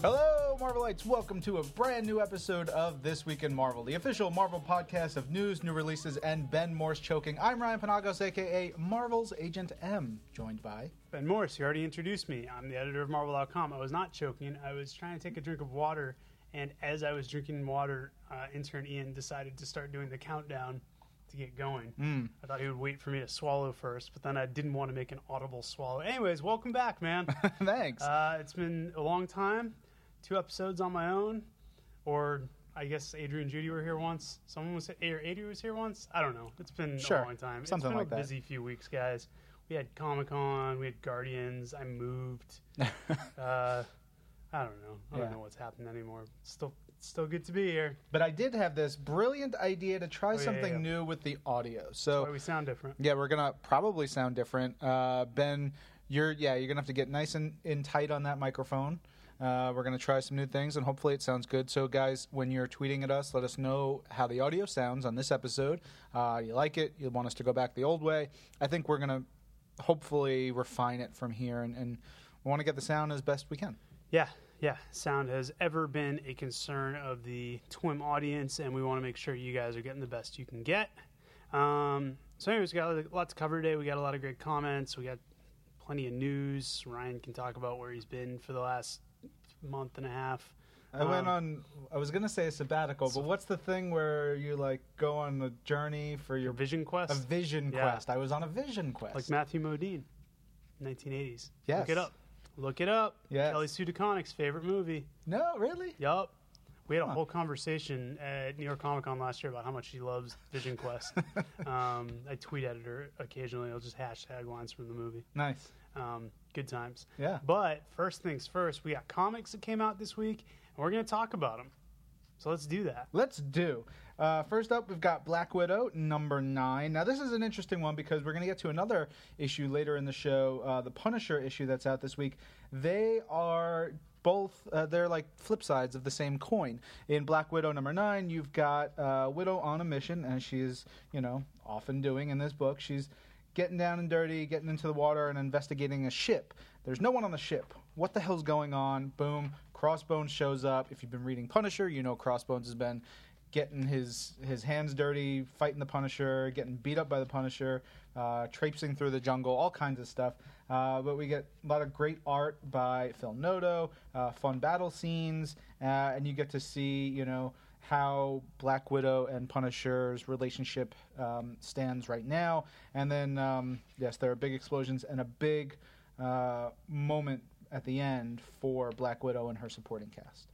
Hello, Marvelites. Welcome to a brand new episode of This Week in Marvel, the official Marvel podcast of news, new releases, and Ben Morse choking. I'm Ryan Panagos, aka Marvel's Agent M, joined by. Ben Morse, you already introduced me. I'm the editor of Marvel.com. I was not choking. I was trying to take a drink of water, and as I was drinking water, uh, intern Ian decided to start doing the countdown to get going. Mm. I thought he would wait for me to swallow first, but then I didn't want to make an audible swallow. Anyways, welcome back, man. Thanks. uh, it's been a long time. Two episodes on my own, or I guess Adrian and Judy were here once. Someone was, or Adrian was here once. I don't know. It's been Sure. a long time. Something it's been like a that. busy few weeks, guys. We had Comic Con, we had Guardians. I moved. uh, I don't know. I Yeah. don't know what's happened anymore. Still, still good to be here. but I did have this brilliant idea to try Oh, yeah, something yeah. new with the audio. So why we sound different. Yeah, we're gonna probably sound different. Uh, ben, you're yeah, you're gonna have to get nice and, and tight on that microphone. Uh, we're gonna try some new things, and hopefully it sounds good. So, guys, when you're tweeting at us, let us know how the audio sounds on this episode. Uh, you like it? You want us to go back the old way? I think we're gonna hopefully refine it from here, and, and we want to get the sound as best we can. Yeah, yeah. Sound has ever been a concern of the TWIM audience, and we want to make sure you guys are getting the best you can get. Um, so, anyways, we got a lot to cover today. We got a lot of great comments. We got plenty of news. Ryan can talk about where he's been for the last month and a half. I went Um, on. I was gonna say a sabbatical, but what's the thing where you like go on a journey for Your Vision Quest, a vision Yeah. quest? I was on a vision quest. like Matthew Modine, 1980s. Yes. Look it up. Look it up. Yes. Kelly Sue DeConnick's favorite movie. no, really? Yup. We had a Huh. whole conversation at New York Comic Con last year about how much she loves Vision Quest. um, I tweet at her occasionally. I'll just hashtag lines from the movie. Nice. Um, good times. Yeah. But first things first, we got comics that came out this week, and we're going to talk about them. So let's do that. Let's do. Uh, first up, we've got Black Widow, number nine. Now, this is an interesting one because we're going to get to another issue later in the show, uh, the Punisher issue that's out this week. They are both, uh, they're like flip sides of the same coin. In Black Widow, number nine, you've got uh, Widow on a mission, as she is, you know, often doing in this book. She's getting down and dirty, getting into the water, and investigating a ship. There's no one on the ship. What the hell's going on? Boom. Crossbones shows up. If you've been reading Punisher, you know Crossbones has been getting his his hands dirty, fighting the Punisher, getting beat up by the Punisher, uh, traipsing through the jungle, all kinds of stuff. Uh, but we get a lot of great art by Phil Noto, uh, fun battle scenes, uh, and you get to see, you know, how Black Widow and Punisher's relationship um, stands right now. And then, um, yes, there are big explosions and a big uh, moment at the end for Black Widow and her supporting cast.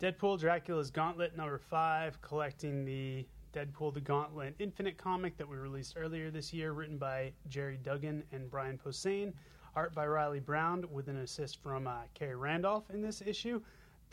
Deadpool Dracula's Gauntlet number five, collecting the Deadpool the Gauntlet Infinite comic that we released earlier this year, written by Gerry Duggan and Brian Posehn, art by Reilly Brown, with an assist from uh, Khary Randolph in this issue.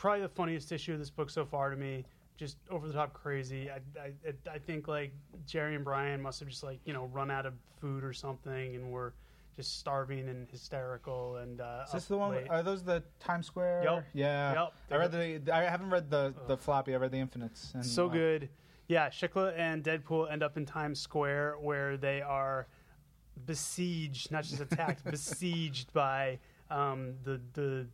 Probably the funniest issue of this book so far to me. Just over the top crazy. I, I, I think like Gerry and Brian must have just like you know run out of food or something and were just starving and hysterical and. Uh, Is this the one? late. Are those the Times Square? Yup. Yeah. Yup. I read the. I haven't read the the floppy. I read the Infinites. And, so uh, good. Yeah, Shiklah and Deadpool end up in Times Square where they are besieged, not just attacked, besieged by um, the the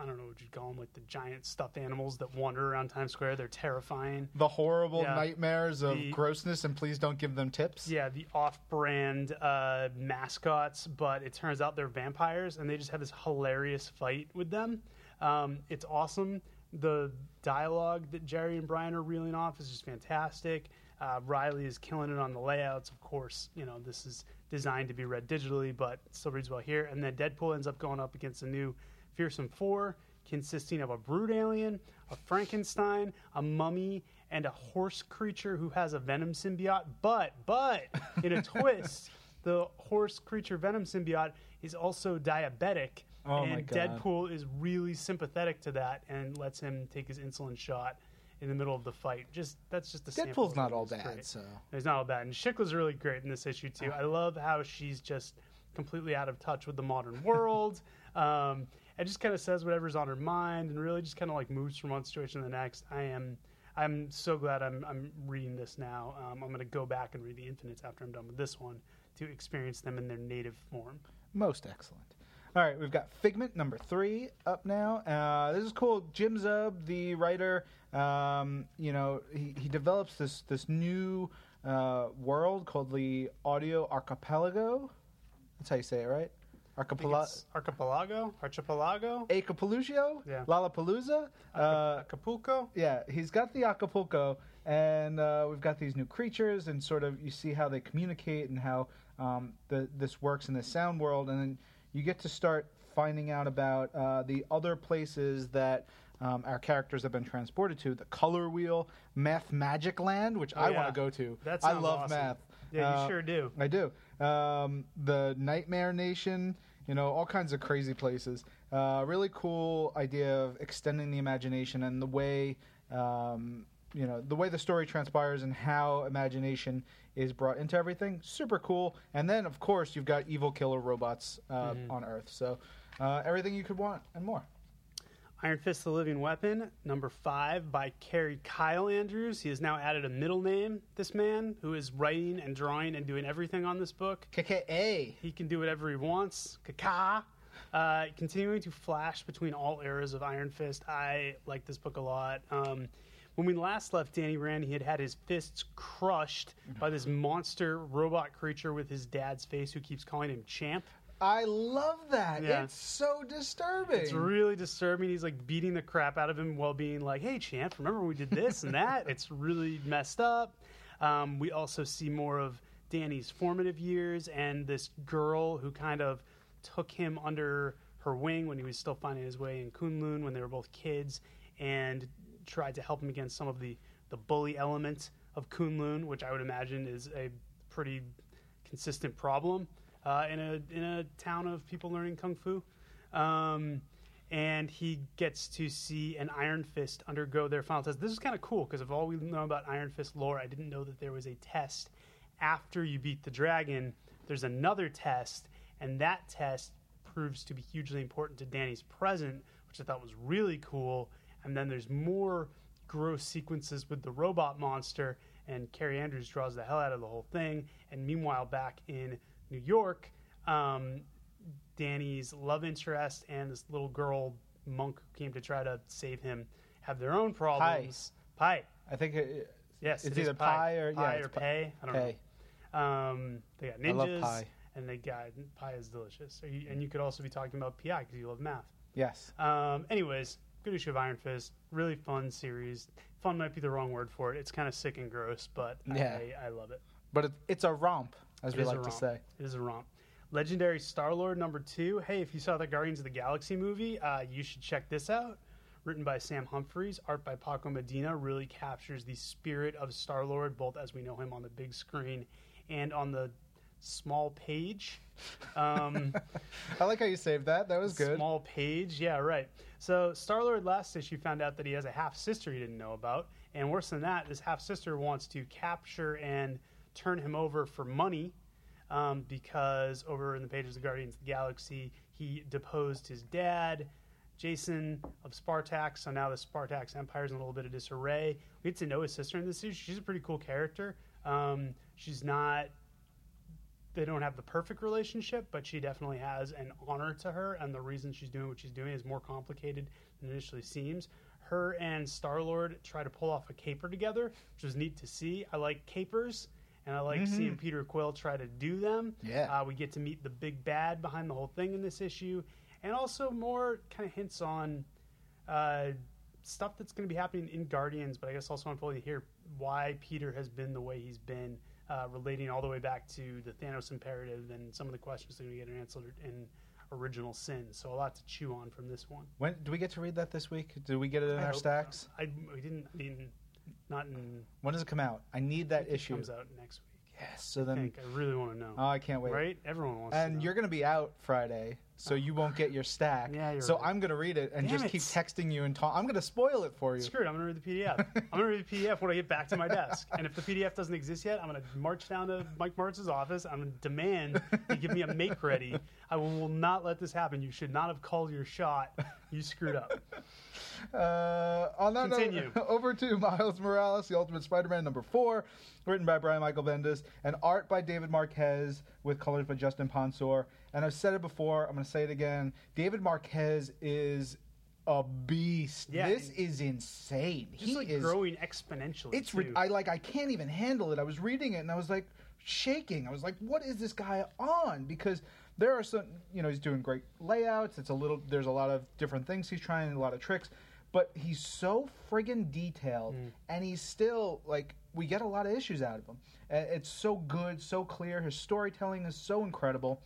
I don't know what you'd call them, like the giant stuffed animals that wander around Times Square. They're terrifying. The horrible Yeah. nightmares of The- grossness, and please don't give them tips. Yeah, the off-brand uh, mascots, but it turns out they're vampires, and they just have this hilarious fight with them. Um, it's awesome. The dialogue that Gerry and Brian are reeling off is just fantastic. Uh, Reilly is killing it on the layouts. Of course, you know this is designed to be read digitally, but still reads well here. And then Deadpool ends up going up against a new Fearsome Four, consisting of a brood alien, a Frankenstein, a mummy, and a horse creature who has a venom symbiote. But, but, in a twist, the horse creature venom symbiote is also diabetic. Oh and. Deadpool is really sympathetic to that and lets him take his insulin shot in the middle of the fight. Just that's just the Deadpool's not all bad, great. so It's not all bad. And Shiklah's really great in this issue too. I love how she's just completely out of touch with the modern world. um, and just kind of says whatever's on her mind and really just kind of like moves from one situation to the next. I am I'm so glad I'm I'm reading this now. Um, I'm going to go back and read the Infinites after I'm done with this one to experience them in their native form. most excellent. All right, we've got Figment number three up now. Uh, this is cool. Jim Zub, the writer, um, you know, he, he develops this this new uh, world called the Audio Archipelago. That's how you say it, right? Archipelago. Archipelago, Archipelago, Acapulco, Yeah. Lollapalooza. Uh, Acapulco. yeah, he's got the Acapulco, and uh, we've got these new creatures, and sort of you see how they communicate and how um, the, this works in the sound world, and then you get to start finding out about uh, the other places that um, our characters have been transported to. The Color Wheel, Math Magic Land, which Oh, I yeah. want to go to. That I love awesome. math. Yeah, you Uh, sure do. I do. Um, the Nightmare Nation, you know, all kinds of crazy places. Uh, really cool idea of extending the imagination and the way, um, you know, the way the story transpires and how imagination is brought into everything. Super cool. And then, of course, you've got evil killer robots uh, Mm-hmm. on Earth. So uh, everything you could want and more. Iron Fist: The Living Weapon, number five by Kaare Kyle Andrews. He has now added a middle name. This man, who is writing and drawing and doing everything on this book, KKA. he can do whatever he wants. Kaka. Uh, continuing to flash between all eras of Iron Fist. I like this book a lot. Um, when we last left Danny Rand, he had had his fists crushed by this monster robot creature with his dad's face who keeps calling him Champ. I love that. Yeah. It's so disturbing. It's really disturbing. He's like beating the crap out of him while being like, "Hey, champ, remember we did this and that?" it's really messed up. Um, we also see more of Danny's formative years and this girl who kind of took him under her wing when he was still finding his way in Kunlun when they were both kids and tried to help him against some of the the bully element of Kunlun, which I would imagine is a pretty consistent problem uh, in a in a town of people learning kung fu. Um, and he gets to see an Iron Fist undergo their final test. This is kind of cool because of all we know about Iron Fist lore, I didn't know that there was a test after you beat the dragon. There's another test, and that test proves to be hugely important to Danny's present, which I thought was really cool. And then there's more gross sequences with the robot monster, and Kaare Andrews draws the hell out of the whole thing. And meanwhile, back in New York, um, Danny's love interest and this little girl monk who came to try to save him have their own problems. Pie. I think it, Yes, It's it either pie or- pie yeah, or pay. I don't Hey. know. Um, they got I ninjas, love pie. and they got pie is delicious. You- And you could also be talking about PI because you love math. Yes. Um, anyways, good issue of Iron Fist. Really fun series. Fun might be the wrong word for it. It's kind of sick and gross, but Yeah. I, I love it. But it, it's a romp, as It we like to say. It is a romp. Legendary Star Lord number two. Hey, if you saw the Guardians of the Galaxy movie, uh, you should check this out. Written by Sam Humphries, art by Paco Medina, really captures the spirit of Star Lord, both as we know him on the big screen and on the small page. Um, I like how you saved that. That was good. Small page, yeah, right. So Star Lord last issue found out that he has a half sister he didn't know about, and worse than that, this half sister wants to capture and turn him over for money, um, because over in the pages of Guardians of the Galaxy, he deposed his dad, J'son of Spartax. So now the Spartax Empire is in a little bit of disarray. We get to know his sister in this issue. She's a pretty cool character. Um, she's not they don't have the perfect relationship, but she definitely has an honor to her, and the reason she's doing what she's doing is more complicated than it initially seems. Her and Star Lord try to pull off a caper together, which was neat to see. I like capers, and I like seeing Peter Quill try to do them. Yeah. uh, we get to meet the big bad behind the whole thing in this issue, and also more kind of hints on uh, stuff that's going to be happening in Guardians, but I guess also unfolding here why Peter has been the way he's been, uh, relating all the way back to the Thanos imperative and some of the questions that we get answered in Original Sin. So a lot to chew on from this one. When do we get to read that this week? Do we get it in I our hope so. stacks? I we didn't. I mean, not in. When does it come out? I need that It issue. comes out next week. Yes. So then, think I really want to know. oh, I can't wait. right? Everyone wants. to And you're going to be out Friday, so you won't get your stack. Yeah, you're so right. I'm going to read it and Damn just it. keep texting you and talk. I'm going to spoil it for you. Screw it, I'm gonna read the PDF. I'm gonna read the PDF when I get back to my desk. And if the PDF doesn't exist yet, I'm gonna march down to Mike Marts's office. I'm gonna demand he give me a make ready. I will not let this happen. You should not have called your shot. You screwed up. Uh, on that Continue. note, over to Miles Morales, The Ultimate Spider-Man number four, written by Brian Michael Bendis, and art by David Marquez with colors by Justin Ponsor. and I've said it before. I'm going to say it again. David Marquez is a beast. Yeah, this is insane. Just he like is. growing exponentially. It's re- I like I can't even handle it. I was reading it and I was like shaking. I was like, "What is this guy on?" Because there are some, you know, he's doing great layouts. It's a little. There's a lot of different things he's trying, a lot of tricks, but he's so friggin' detailed, Mm. and he's still like we get a lot of issues out of him. It's so good, so clear. His storytelling is so incredible.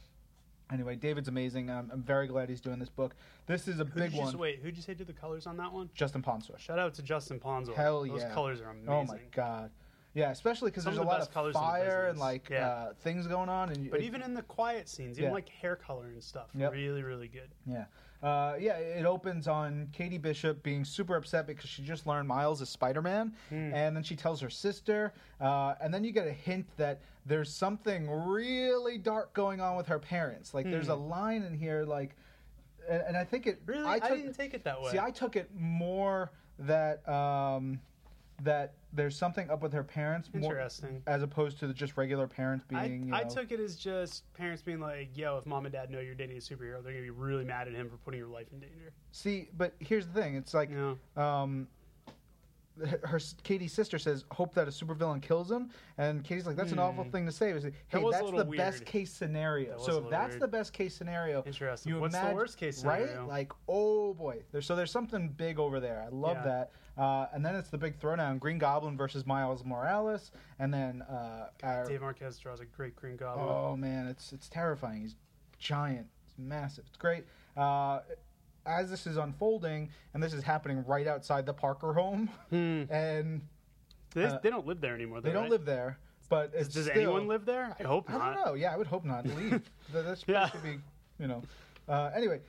Anyway, David's amazing. I'm, I'm very glad he's doing this book. This is a Who'd big one. Just, wait, who'd you say did the colors on that one? Justin Ponsor. Shout out to Justin Ponsor. Hell Those yeah. colors are amazing. Oh my god. Yeah, especially because there's a the lot of the fire and like Yeah. uh, things going on, and you- But it- even in the quiet scenes, even Yeah. like hair color and stuff, Yep. really, really good. yeah, uh, yeah, it opens on Katie Bishop being super upset because she just learned Miles is Spider Man, Hmm. and then she tells her sister, uh, and then you get a hint that there's something really dark going on with her parents. Like there's a line in here, like, and, and I think it Really, I, I, didn't take it that way. See, I took it more that um, that there's something up with her parents, more, Interesting. as opposed to the just regular parents I, being. you I took it as just parents being like, "Yo, if mom and dad know you're dating a superhero, they're gonna be really mad at him for putting your life in danger." See, but here's the thing: it's like, know, um, her, Katie's sister says, "Hope that a supervillain kills him," and Katie's like, "That's an awful Hmm. thing to say." It's like, hey, was a that's the best case scenario. That was So if that's weird. the best case scenario, interesting. you What's imagine, the worst case scenario? right? Like, oh boy, there's so there's something big over there. I love Yeah. that. Uh, and then it's the big throwdown: Green Goblin versus Miles Morales, and then uh, our- Dave Marquez draws a great Green Goblin. Oh man, it's it's terrifying. He's giant. It's massive. It's great. Uh, as this is unfolding, and this is happening right outside the Parker home, Hmm. and They, uh, they don't live there anymore. they though, don't right? live there. But it's Does still, anyone live there? I hope I not. I don't know. Yeah, I would hope not. Leave. That- That's Yeah. should be, you know. Uh, anyway,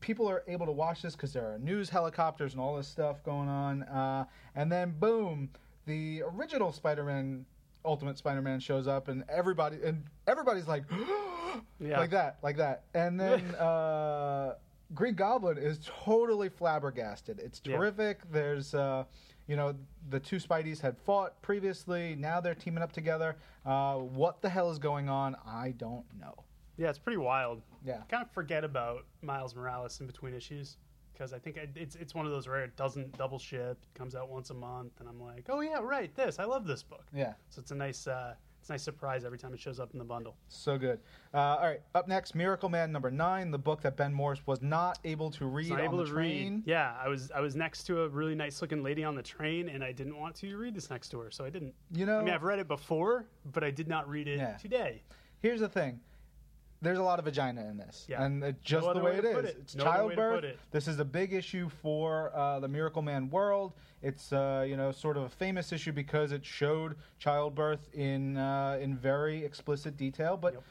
people are able to watch this because there are news helicopters and all this stuff going on. Uh, and then boom, the original Spider-Man, Ultimate Spider-Man shows up, and everybody and everybody's like, Yeah. like that, like that. And then uh, Green Goblin is totally flabbergasted. It's Yeah. terrific. There's, uh, you know, the two Spideys had fought previously. Now they're teaming up together. Uh, what the hell is going on? I don't know. Yeah, it's pretty wild. Yeah. kind of forget about Miles Morales in between issues because I think it's it's one of those rare. It doesn't double ship. It comes out once a month, and I'm like, oh yeah, right. This I love this book. Yeah, So it's a nice uh, it's a nice surprise every time it shows up in the bundle. so good. Uh, all right, up next, Miracleman number nine, the book that Ben Morse was not able to read not on the to train. read. Yeah, I was I was next to a really nice looking lady on the train, and I didn't want to read this next to her, so I didn't. You know, I mean, I've read it before, but I did not read it Yeah. today. here's the thing. There's a lot of vagina in this, Yeah. and it's just No the way way it is. it. It's No other way to childbirth. it. This is a big issue for uh, the Miracleman world. It's uh, you know sort of a famous issue because it showed childbirth in uh, in very explicit detail, but Yep.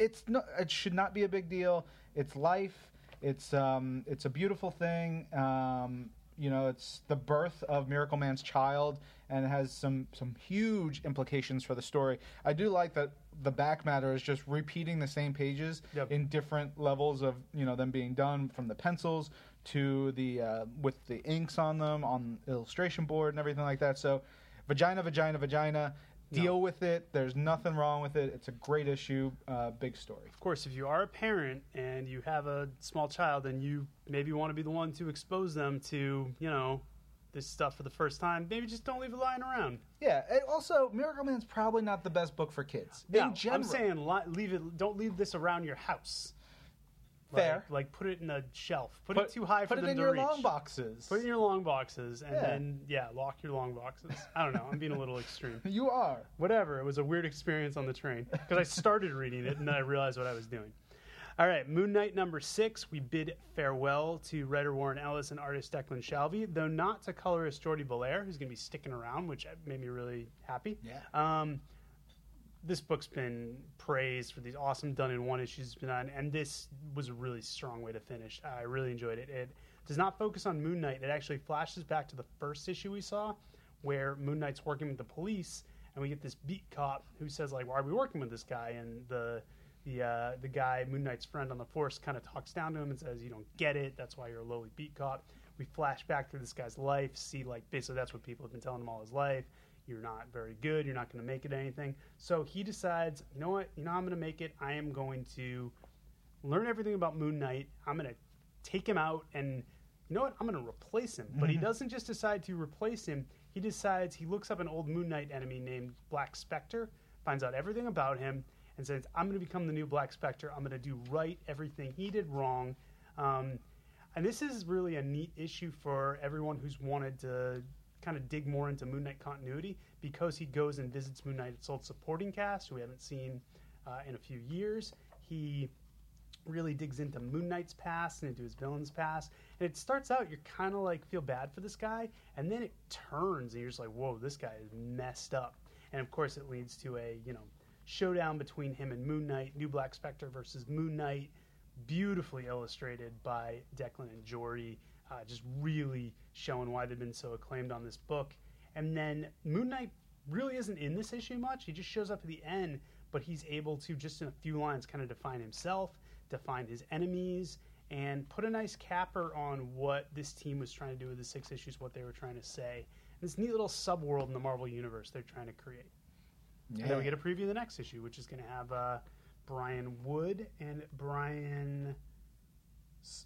it's no, it should not be a big deal. It's life. It's um, it's a beautiful thing. Um, you know, it's the birth of Miracleman's child, and it has some some huge implications for the story. I do like that the back matter is just repeating the same pages Yep. in different levels of you know them being done from the pencils to the uh, with the inks on them on illustration board and everything like that. So, vagina, vagina, vagina. No. Deal with it. There's nothing wrong with it. It's a great issue. Uh, big story. Of course, if you are a parent and you have a small child and you maybe want to be the one to expose them to, you know, this stuff for the first time, maybe just don't leave it lying around. Yeah. And also, Miracleman's probably not the best book for kids No, in general. I'm saying li- leave it. Don't leave this around your house. Fair. Like, like put it in a shelf. Put, Put- it too high for them to reach. Put it in your reach. long boxes. Put it in your long boxes, and Yeah. then yeah, lock your long boxes. I don't know. I'm being a little extreme. you are. Whatever. It was a weird experience on the train because I started reading it and then I realized what I was doing. All right, Moon Knight number six. We bid farewell to writer Warren Ellis and artist Declan Shalvey, though not to colorist Jordie Bellaire, who's going to be sticking around, which made me really happy. Yeah. Um, this book's been praised for these awesome done in one issues it's been on, and this was a really strong way to finish. I really enjoyed it. It does not focus on Moon Knight. It actually flashes back to the first issue we saw, where Moon Knight's working with the police, and we get this beat cop who says like, "Why are we working with this guy?" And the the uh, the guy Moon Knight's friend on the force kind of talks down to him and says, "You don't get it. That's why you're a lowly beat cop." We flash back through this guy's life, see like basically that's what people have been telling him all his life. You're not very good. You're not going to make it anything. So he decides, you know what? You know, I'm going to make it. I am going to learn everything about Moon Knight. I'm going to take him out and you know what? I'm going to replace him. But he doesn't just decide to replace him. He decides he looks up an old Moon Knight enemy named Black Spectre, finds out everything about him, and says, I'm going to become the new Black Spectre. I'm going to do right everything he did wrong. Um, and this is really a neat issue for everyone who's wanted to kind of dig more into Moon Knight continuity because he goes and visits Moon Knight's old supporting cast, who we haven't seen uh, in a few years. He really digs into Moon Knight's past and into his villain's past. And it starts out, you're kind of like feel bad for this guy, and then it turns, and you're just like, whoa, this guy is messed up. And of course, it leads to a you know showdown between him and Moon Knight, New Black Spectre versus Moon Knight, beautifully illustrated by Declan and Jory, uh, just really showing why they've been so acclaimed on this book. And then Moon Knight really isn't in this issue much. He just shows up at the end, but he's able to just in a few lines kind of define himself, define his enemies, and put a nice capper on what this team was trying to do with the six issues, what they were trying to say. And This neat little subworld in the Marvel universe they're trying to create. And then we get a preview of the next issue, which is going to have uh, Brian Wood and Brian.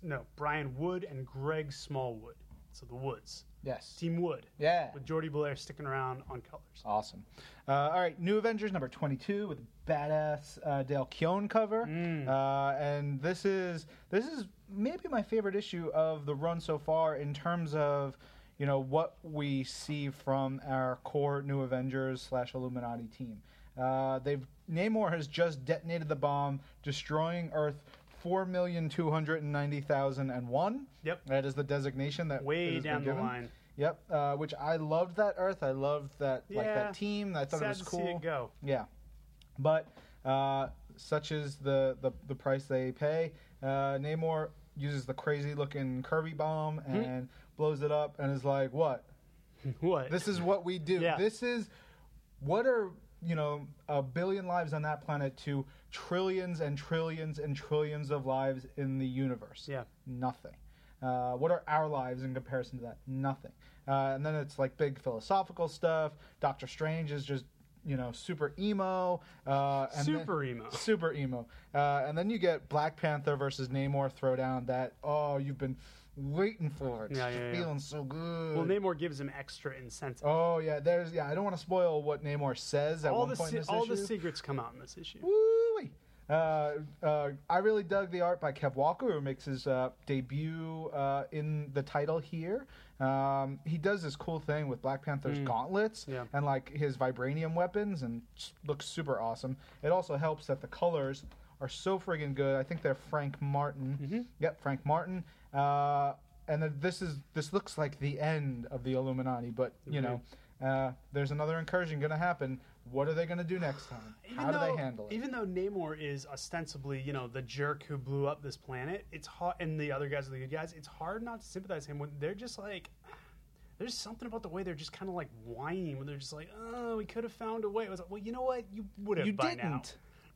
No, Brian Wood and Greg Smallwood. So the Woods. yes. Team Wood. Yeah. With Jordie Bellaire sticking around on colors. Awesome. Uh, all right, New Avengers number 22 with badass uh, Dale Keown cover. Mm. Uh, and this is this is maybe my favorite issue of the run so far in terms of you know what we see from our core New Avengers slash Illuminati team. Uh, they've Namor has just detonated the bomb, destroying Earth. Four million two hundred and ninety thousand and one. Yep. That is the designation that Way down the line. Yep, uh, which I loved that Earth. I loved that like that team. I thought Sad it was cool. it go. Yeah, but uh, such is the, the the price they pay. Uh, Namor uses the crazy looking Kirby bomb Hmm. Blows it up, and is like, "What? what? This is what we do. Yeah. This is what are you know a billion lives on that planet to trillions and trillions and trillions of lives in the universe. Yeah. nothing. Uh, what are our lives in comparison to that? Nothing. Uh, and then it's like big philosophical stuff. Doctor Strange is just you know super emo. Uh, and then- Super emo. super emo. Uh, and then you get Black Panther versus Namor throwdown. That oh, you've been waiting for it. Yeah, yeah, yeah. Feeling so good. Well, Namor gives him extra incentive. Oh yeah, there's yeah. I don't want to spoil what Namor says at all one the point se- in this all issue. the secrets come out in this issue. Woo-wee. Uh, uh, I really dug the art by Kev Walker, who makes his uh, debut uh, in the title here. Um, he does this cool thing with Black Panther's gauntlets Mm. Yeah. and like his vibranium weapons, and looks super awesome. It also helps that the colors are so friggin' good. I think they're Frank Martin. Mm-hmm. Yep, Frank Martin. Uh, and this is this looks like the end of the Illuminati, but you know, uh, there's another incursion going to happen. What are they going to do next time? How do they handle it? Even though Namor is ostensibly, you know, the jerk who blew up this planet, it's hard, and the other guys are the good guys. It's hard not to sympathize him when they're just like, there's something about the way they're just kind of like whining when they're just like, oh, we could have found a way. It was like, well, you know what, you would have You by now.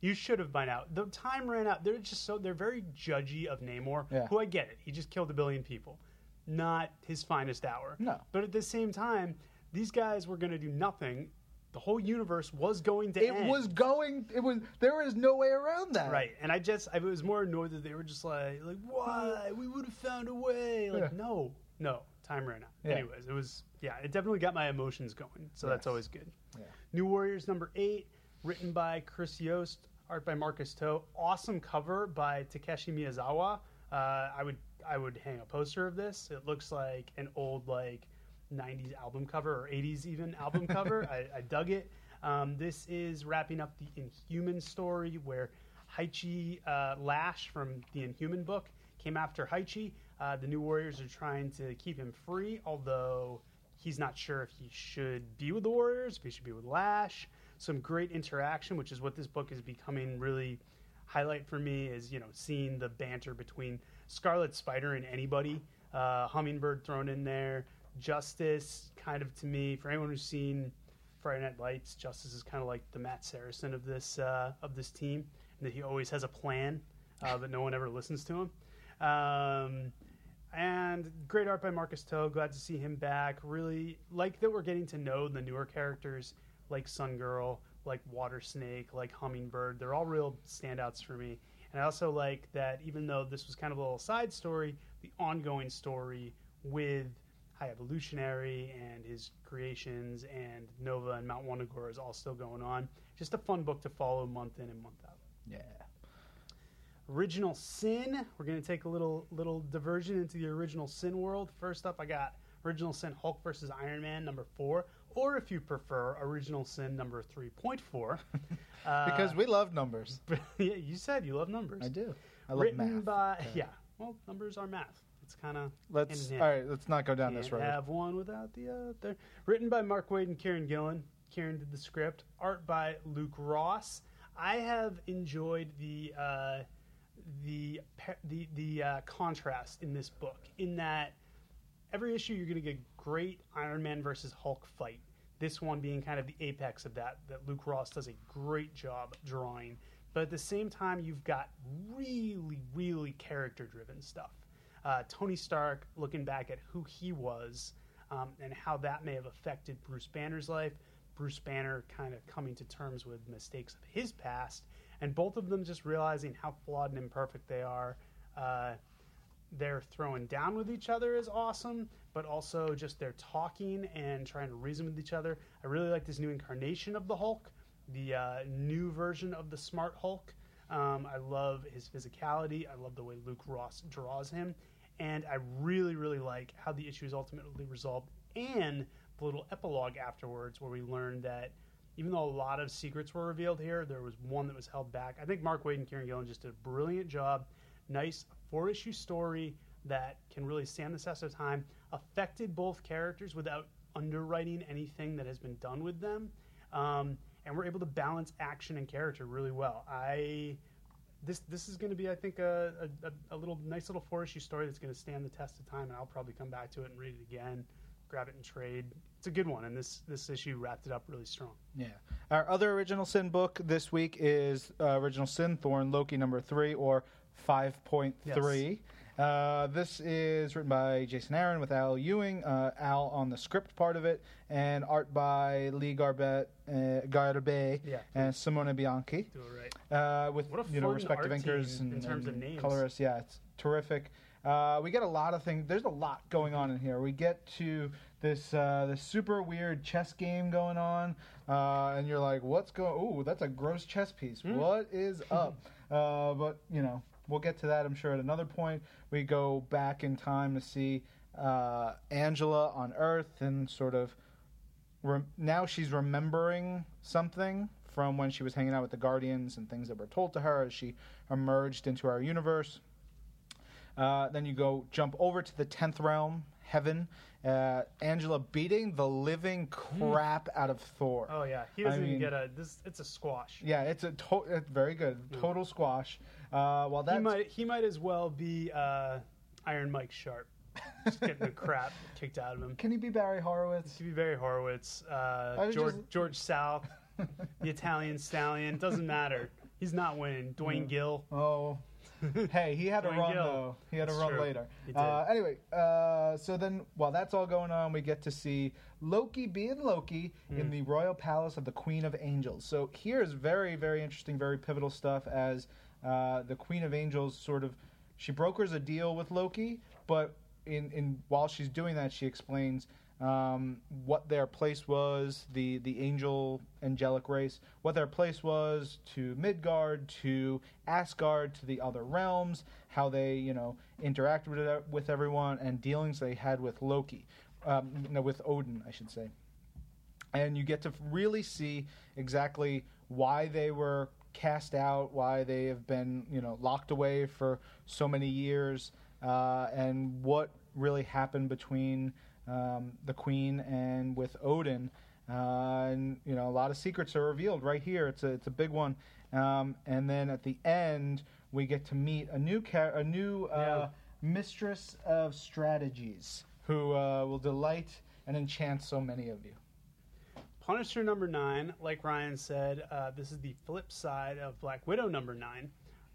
You should have by now. The time ran out. They're just so they're very judgy of Namor. Yeah. Who I get it. He just killed a billion people. Not his finest hour. No. But at the same time, these guys were going to do nothing. The whole universe was going to It end. was going. It was. There is no way around that. Right, and I just I was more annoyed that they were just like like why we would have found a way like Yeah. no no time ran out. Yeah. Anyways, it was yeah it definitely got my emotions going, so that's always good. Yeah. New Warriors number eight, written by Chris Yost, art by Marcus To, awesome cover by Takeshi Miyazawa. Uh, I would I would hang a poster of this. It looks like an old like 90s album cover or 80s even album cover. I, I dug it. Um, this is wrapping up the Inhuman story where Haechi uh, Lash from the Inhuman book came after Haechi. Uh, the New Warriors are trying to keep him free, although he's not sure if he should be with the Warriors, if he should be with Lash. Some great interaction, which is what this book is becoming really highlight for me is you know seeing the banter between Scarlet Spider and anybody, uh, Hummingbird thrown in there, Justice kind of to me for anyone who's seen Friday Night Lights, Justice is kind of like the Matt Saracen of this uh, of this team, and that he always has a plan, uh, but no one ever listens to him. Um, and great art by Marcus To. Glad to see him back. Really like that we're getting to know the newer characters like Sun Girl, like Water Snake, like Hummingbird. They're all real standouts for me. And I also like that even though this was kind of a little side story, the ongoing story with High Evolutionary and his creations and Nova and Mount Wundagore is all still going on. Just a fun book to follow month in and month out. Yeah. Original Sin. We're going to take a little little diversion into the Original Sin world. First up, I got Original Sin Hulk versus Iron Man number four, or if you prefer, Original Sin number three point four. Uh, Because we love numbers. yeah, you said you love numbers. I do. I love Written math. by Okay. yeah. Well, numbers are math. It's kind of Let's all Let's not go down this Can't road. have one without the other. Written by Mark Waid and Kieron Gillen. Kieron did the script. Art by Luke Ross. I have enjoyed the uh, the the the uh, contrast in this book. In that every issue you're going to get great Iron Man versus Hulk fight. This one being kind of the apex of that. That Luke Ross does a great job drawing. But at the same time, you've got really, really character driven stuff. Uh, Tony Stark looking back at who he was um, and how that may have affected Bruce Banner's life. Bruce Banner kind of coming to terms with mistakes of his past, and both of them just realizing how flawed and imperfect they are. Uh, they're throwing down with each other is awesome, but also just they're talking and trying to reason with each other. I really like this new incarnation of the Hulk, the uh, new version of the Smart Hulk. Um, I love his physicality. I love the way Luke Ross draws him, and I really, really like how the issue is ultimately resolved, and the little epilogue afterwards where we learned that even though a lot of secrets were revealed here, there was one that was held back. I think Mark Waid and Kieron Gillen just did a brilliant job. Nice four issue story that can really stand the test of time, affected both characters without underwriting anything that has been done with them. Um, and we're able to balance action and character really well. I this this is going to be, I think, a, a, a little nice little four issue story that's going to stand the test of time, and I'll probably come back to it and read it again, grab it and trade. It's a good one, and this this issue wrapped it up really strong. Yeah. Our other original sin book this week is uh, Original Sin Thorn Loki number three or five point three. Uh, this is written by Jason Aaron with Al Ewing, uh, Al on the script part of it, and art by Lee Garbett, uh, Garbe, Yeah. and Simone Bianchi. Do it right. uh, with What a you know respective inkers and, in terms of names. colorists. Yeah, it's terrific. Uh, we get a lot of things. There's a lot going on in here. We get to this uh, this super weird chess game going on, uh, and you're like, "What's going? Ooh, that's a gross chess piece. Hmm. What is up?" uh, but you know, we'll get to that. I'm sure at another point. We go back in time to see uh, Angela on Earth and sort of rem- now she's remembering something from when she was hanging out with the Guardians and things that were told to her as she emerged into our universe. Uh, then you go jump over to the tenth realm, heaven. Uh, Angela beating the living crap out of Thor. Oh yeah, he doesn't mean- even get a. This it's a squash. Yeah, it's a to- it's very good, total squash. Uh, while He might he might as well be uh, Iron Mike Sharpe, just getting the crap kicked out of him. can he be Barry Horowitz? To be Barry Horowitz, uh, George just- George South, the Italian stallion. Doesn't matter. He's not winning. Duane Gill. Oh, hey, he had a run though. He had a run true. later. Uh, anyway, uh, so then while that's all going on, we get to see Loki being Loki Hmm. in the royal palace of the Queen of Angels. So here's very, very interesting, very pivotal stuff as uh, the Queen of Angels sort of she brokers a deal with Loki, but in, in while she's doing that, she explains um, what their place was, the the angel angelic race, what their place was to Midgard, to Asgard, to the other realms, how they you know interacted with, with everyone, and dealings they had with Loki, um, no, with Odin, I should say. And you get to really see exactly why they were cast out, why they have been, you know, locked away for so many years, uh, and what really happened between um, the Queen and with Odin. Uh, and you know, a lot of secrets are revealed right here. It's a it's a big one. Um, and then at the end, we get to meet a new char- a new uh, Yeah. mistress of strategies who uh, will delight and enchant so many of you. Punisher number nine, like Ryan said, uh, this is the flip side of Black Widow number nine.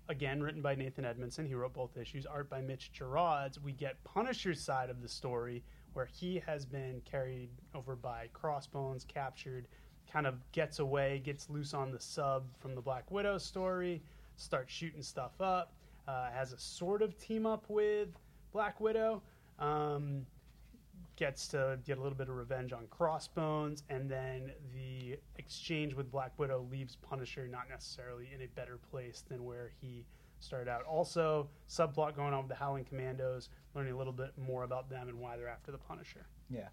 Again, written by Nathan Edmondson. He wrote both issues. Art by Mitch Gerads. We get Punisher's side of the story, where he has been carried over by Crossbones, captured, kind of gets away, gets loose on the sub from the Black Widow story, starts shooting stuff up. Uh, has a sort of team up with Black Widow. Um, gets to get a little bit of revenge on Crossbones, and then the exchange with Black Widow leaves Punisher not necessarily in a better place than where he started out. Also, subplot going on with the Howling Commandos, learning a little bit more about them and why they're after the Punisher. Yeah.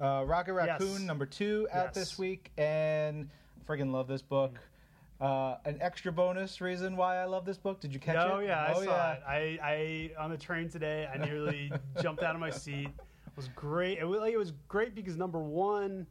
Uh, Rocket Yes. Raccoon number two out Yes. this week, and friggin' love this book. Uh, an extra bonus reason why I love this book. Did you catch it? oh it? yeah, I oh, saw yeah. it. I, I on the train today. I nearly jumped out of my seat. It was great. It was, like, it was great because number one,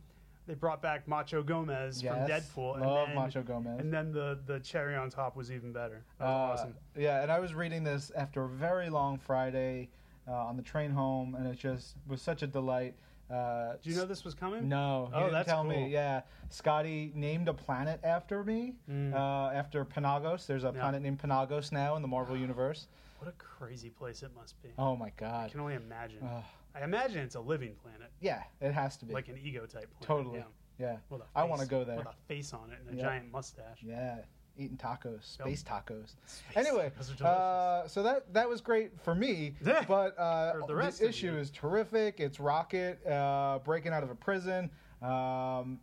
they brought back Macho Gomez from Yes. Deadpool. Love and then, Macho Gomez. And then the the cherry on top was even better. That was Uh, awesome. Yeah, and I was reading this after a very long Friday uh, on the train home, and it just was such a delight. Uh, Did you know this was coming? No, he Oh, didn't that's tell cool. me. Yeah, Skottie named a planet after me, Mm. uh, after Panagos. There's a Yeah. planet named Panagos now in the Marvel universe. What a crazy place it must be. Oh my I god. can only imagine. I imagine it's a living planet, yeah, it has to be. like an ego type planet. Totally. Yeah. Yeah, With a I wanna go there. With a face on it and a Yeah. giant mustache. yeah. Eating tacos, space tacos. Space Anyway, tacos are delicious. uh, so that that was great for me, Yeah. but uh, For the rest of issue you. is terrific. It's Rocket uh, breaking out of a prison. Um,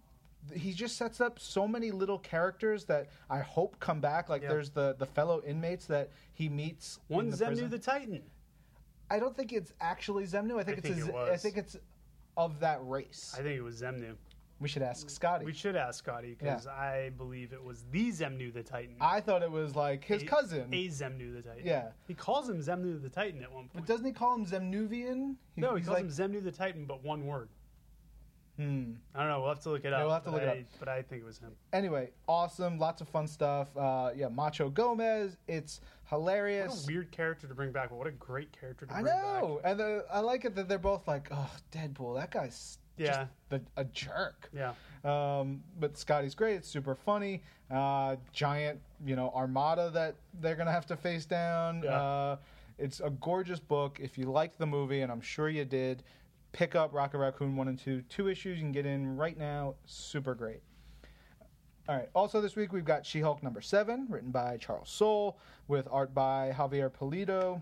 he just sets up so many little characters that I hope come back. Like Yeah. there's the the fellow inmates that he meets. in One the Xemnu prison. the Titan. I don't think it's actually Xemnu. I think I it's think a, it was. I think it's of that race. I think it was Xemnu. we should ask Skottie. We should ask Skottie because I believe it was the Xemnu the Titan. I thought it was like his A- cousin. A Xemnu the Titan. Yeah. He calls him Xemnu the Titan at one point. but doesn't he call him Xemnuvian? No, he he's calls like, him Xemnu the Titan, but one word. Hmm. I don't know. We'll have to look it up. Yeah, we'll have to but look it up. But I think it was him. Anyway, awesome, lots of fun stuff. Uh, yeah, Macho Gomez, it's What hilarious. a weird character to bring back, but what a great character to bring back. I know, and uh, I like it that they're both like, oh, Deadpool, that guy's Yeah. just the, a jerk. Yeah. Um, but Skottie's great. It's super funny. Uh, giant, you know, armada that they're gonna have to face down. Yeah. Uh, it's a gorgeous book. If you liked the movie, and I'm sure you did, pick up Rocket Raccoon one and two. Two issues you can get in right now. Super great. All right. Also this week we've got She-Hulk number seven, written by Charles Soule, with art by Javier Pulido,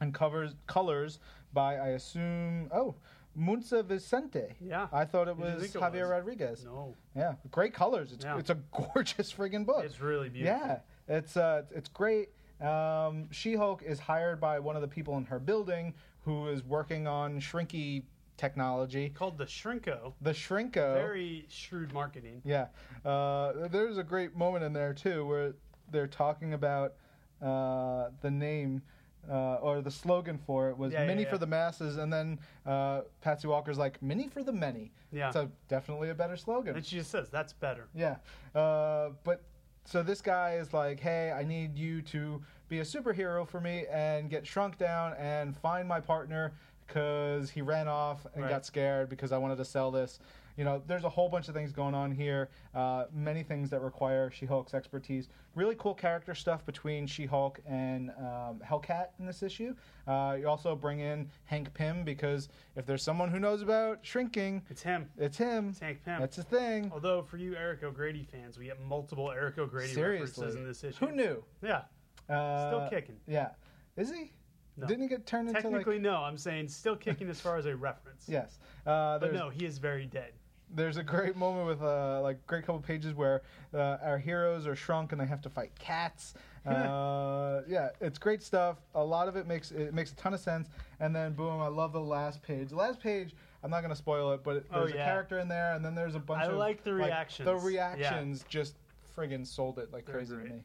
and covers colors by I assume oh Muntsa Vicente. Yeah. I thought it Who did you was it Javier was? Rodriguez. No. Yeah, great colors. It's Yeah. it's a gorgeous friggin' book. It's really beautiful. yeah, it's uh it's great. Um, She-Hulk is hired by one of the people in her building who is working on shrinky technology. Called the Shrinko. The Shrinko. Very shrewd marketing. Yeah. Uh, there's a great moment in there too where they're talking about uh, the name. Uh, or the slogan for it was Yeah, yeah, "Mini yeah. for the masses," and then uh, Patsy Walker's like "Mini for the many." Yeah. So definitely a better slogan. And she just says, that's better. Yeah. Uh, but so this guy is like, hey, I need you to be a superhero for me and get shrunk down and find my partner because he ran off and Right. got scared because I wanted to sell this. You know, there's a whole bunch of things going on here. Uh, many things that require She-Hulk's expertise. Really cool character stuff between She-Hulk and um, Hellcat in this issue. Uh, you also bring in Hank Pym because if there's someone who knows about shrinking, It's him. it's him. It's Hank Pym. That's his thing. Although for you Eric O'Grady fans, we get multiple Eric O'Grady Seriously. references in this issue. Who knew? Yeah. Uh, Still kicking. Yeah. Is he? No. Didn't he get turned into Technically, like? no. I'm saying still kicking as far as a reference. Yes. Uh, But no, he is very dead. there's a great moment with uh, like great couple pages where uh, our heroes are shrunk and they have to fight cats. Uh, yeah, it's great stuff. A lot of it makes it makes a ton of sense. And then boom, I love the last page. The last page, I'm not gonna spoil it, but it, Oh, there's a character in there, and then there's a bunch I of like the reactions. The Yeah. reactions just friggin' sold it like They're crazy great. to me.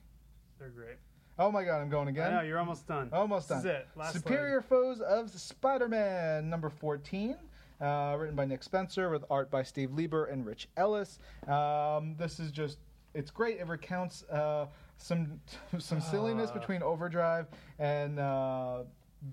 They're great. Oh my god, I'm going again. No, you're almost done. Almost This done. is it. Last Superior Foes of Spider-Man, number 14, uh, written by Nick Spencer with art by Steve Lieber and Rich Ellis. Um, this is just, it's great. It recounts uh, some some silliness Ah. between Overdrive and uh,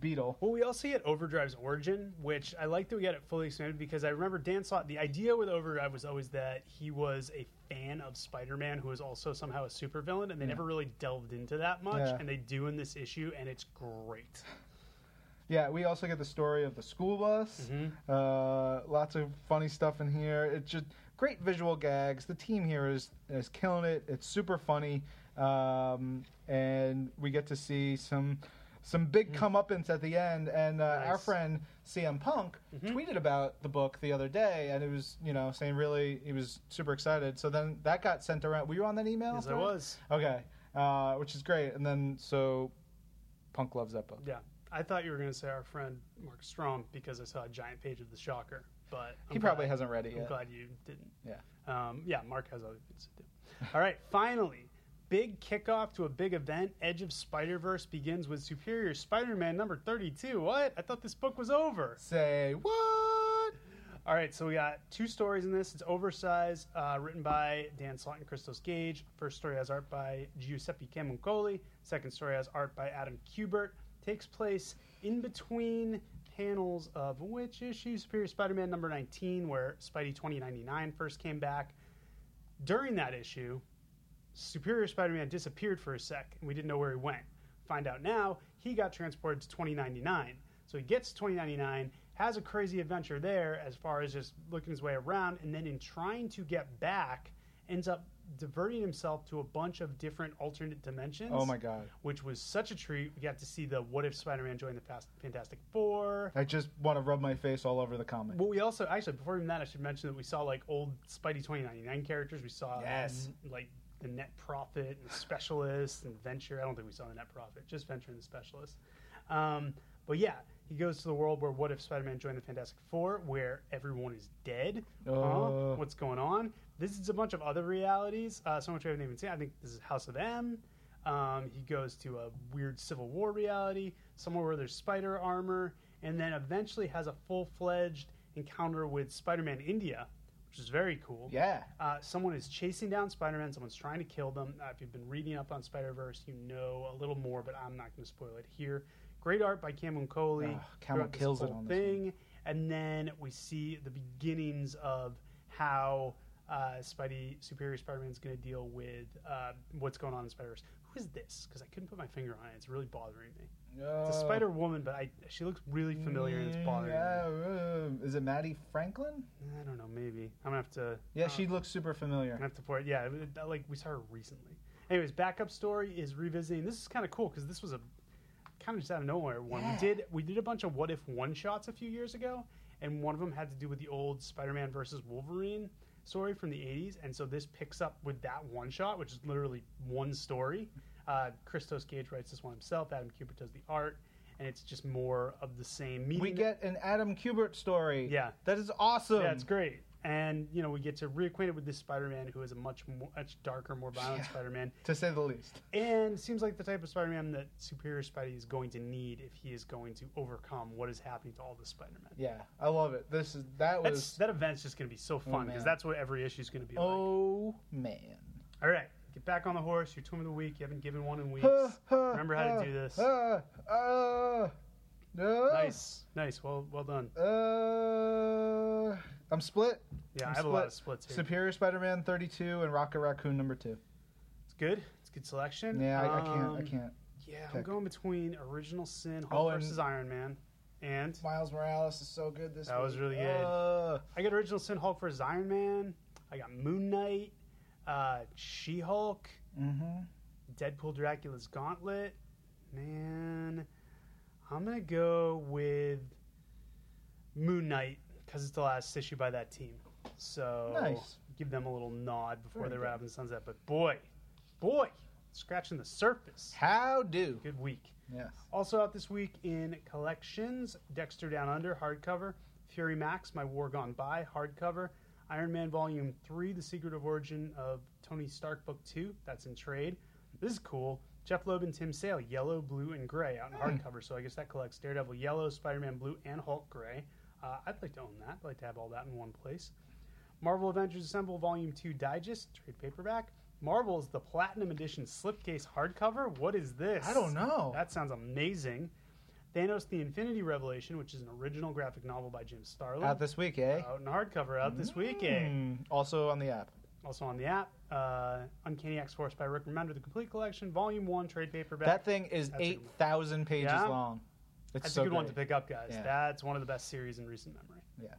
Beetle. Well, we also get Overdrive's origin, which I like that we got it fully expanded because I remember Dan saw it. The idea with Overdrive was always that he was a fan of Spider-Man who is also somehow a supervillain, and they Yeah. never really delved into that much, Yeah. and they do in this issue, and it's great. Yeah, we also get the story of the school bus. Mhm. Uh, lots of funny stuff in here. It's just great visual gags. The team here is is killing it. It's super funny, um, and we get to see some some big comeuppance at the end. And uh, our Mm. Nice. Mm-hmm. friend CM Punk tweeted about the book the other day, and it was you know saying really he was super excited. So then that got sent around. Were you on that email? Yes, I was. Okay, uh, which is great. And then so Punk loves that book. Yeah. I thought you were going to say our friend Mark Strom because I saw a giant page of the Shocker, but He I'm probably glad- hasn't read it I'm yet. glad you didn't. Yeah. Um, yeah, Mark has other things to do. All right, finally, big kickoff to a big event. Edge of Spider Verse begins with Superior Spider-Man number thirty-two. What? I thought this book was over. Say what? All right, so we got two stories in this. It's oversized, uh, written by Dan Slott and Christos Gage. First story has art by Giuseppe Camuncoli. Second story has art by Adam Kubert. Takes place in between panels of which issue? Superior Spider-Man number 19, where Spidey 2099 first came back. During that issue, Superior Spider-Man disappeared for a sec, and we didn't know where he went. Find out now, he got transported to 2099. So he gets to 2099, has a crazy adventure there as far as just looking his way around, and then in trying to get back, ends up diverting himself to a bunch of different alternate dimensions. Oh my god. Which was such a treat. We got to see the What If Spider-Man joined the Fast, Fantastic Four. I just want to rub my face all over the comic. Well, we also actually before even that, I should mention that we saw like old Spidey 2099 characters. We saw Yes. um, like the Net Profit and the Specialist and Venture. I don't think we saw the Net Profit, just Venture and the Specialist. Um, but yeah, he goes to the world where What If Spider-Man joined the Fantastic Four, where everyone is dead. Oh. What's going on? This is a bunch of other realities. Uh, some which I haven't even seen. I think this is House of M. Um, he goes to a weird Civil War reality, somewhere where there's spider armor, and then eventually has a full-fledged encounter with Spider-Man India, which is very cool. Yeah. Uh, someone is chasing down Spider-Man. Someone's trying to kill them. Uh, if you've been reading up on Spider-Verse, you know a little more, but I'm not going to spoil it here. Great art by Camuncoli. Ah, Cameron kills it on this thing, and then we see the beginnings of how uh, Spidey, Superior Spider-Man, is going to deal with uh, what's going on in Spider-Verse. Who is this? Because I couldn't put my finger on it. It's really bothering me. It's a Spider Woman, but I, she looks really familiar, and it's bothering yeah, me. uh, Is it Mattie Franklin? I don't know. Maybe I'm gonna have to. Yeah, uh, she looks super familiar. I have to pour it. Yeah, like we saw her recently. Anyways, backup story is revisiting. This is kind of cool because this was a kind of just out of nowhere one. Yeah. We did we did a bunch of what if one shots a few years ago, and one of them had to do with the old Spider-Man versus Wolverine story from the '80s, and so this picks up with that one shot, which is literally one story. Uh, Christos Gage writes this one himself. Adam Kubert does the art, and it's just more of the same. We get an Adam Kubert story. Yeah. That is awesome. yeah, it's great. And you know, we get to reacquainted with this Spider-Man, who is a much more, much darker, more violent Yeah. Spider-Man, To say the least. and seems like the type of Spider-Man that Superior Spidey is going to need if he is going to overcome what is happening to all the Spider-Men. Yeah, I love it. This is that That's was. that event's just going to be so fun because man. that's what every issue is going to be like. oh man. All right, get back on the horse. Your twin of the week. You haven't given one in weeks. Remember how to do this. Nice, nice. Well, well done. Uh, I'm split. Yeah, I'm I have a lot of splits here. Superior Spider-Man 32 and Rocket Raccoon number two. It's good. It's a good selection. Yeah, I, I can't. I Um, can't. Yeah, I'm going between Original Sin, Hulk Oh, versus Iron Man, and Miles Morales is so good this That was week. really good. Uh, I got Original Sin, Hulk versus Iron Man. I got Moon Knight, uh, She Hulk, mhm. Deadpool, Dracula's Gauntlet. Man, I'm gonna go with Moon Knight because it's the last issue by that team. So Nice. give them a little nod before Very they wrap in sunset. But boy, boy, scratching the surface. How do? Good week. Yes. Also out this week in collections, Dexter Down Under hardcover, Fury Max, My War Gone By hardcover, Iron Man Volume 3, The Secret of Origin of Tony Stark Book 2, that's in trade. This is cool. Jeph Loeb and Tim Sale, Yellow, Blue, and Gray out in Hmm. hardcover. So I guess that collects Daredevil Yellow, Spider-Man Blue, and Hulk Gray. Uh, I'd like to own that. I'd like to have all that in one place. Marvel Avengers Assemble Volume 2 Digest, trade paperback. Marvel's The Platinum Edition slipcase hardcover. What is this? I don't know. That sounds amazing. Thanos: The Infinity Revelation, which is an original graphic novel by Jim Starlin, Out this week, eh? out in hardcover out this week. eh? Mm, Also on the app. Also on the app, uh, Uncanny X Force by Rick Remender, the complete collection, Volume One, trade paperback. That thing is That's eight thousand pages Yeah? long. It's That's so a good one to pick up, guys. Yeah. That's one of the best series in recent memory. Yeah.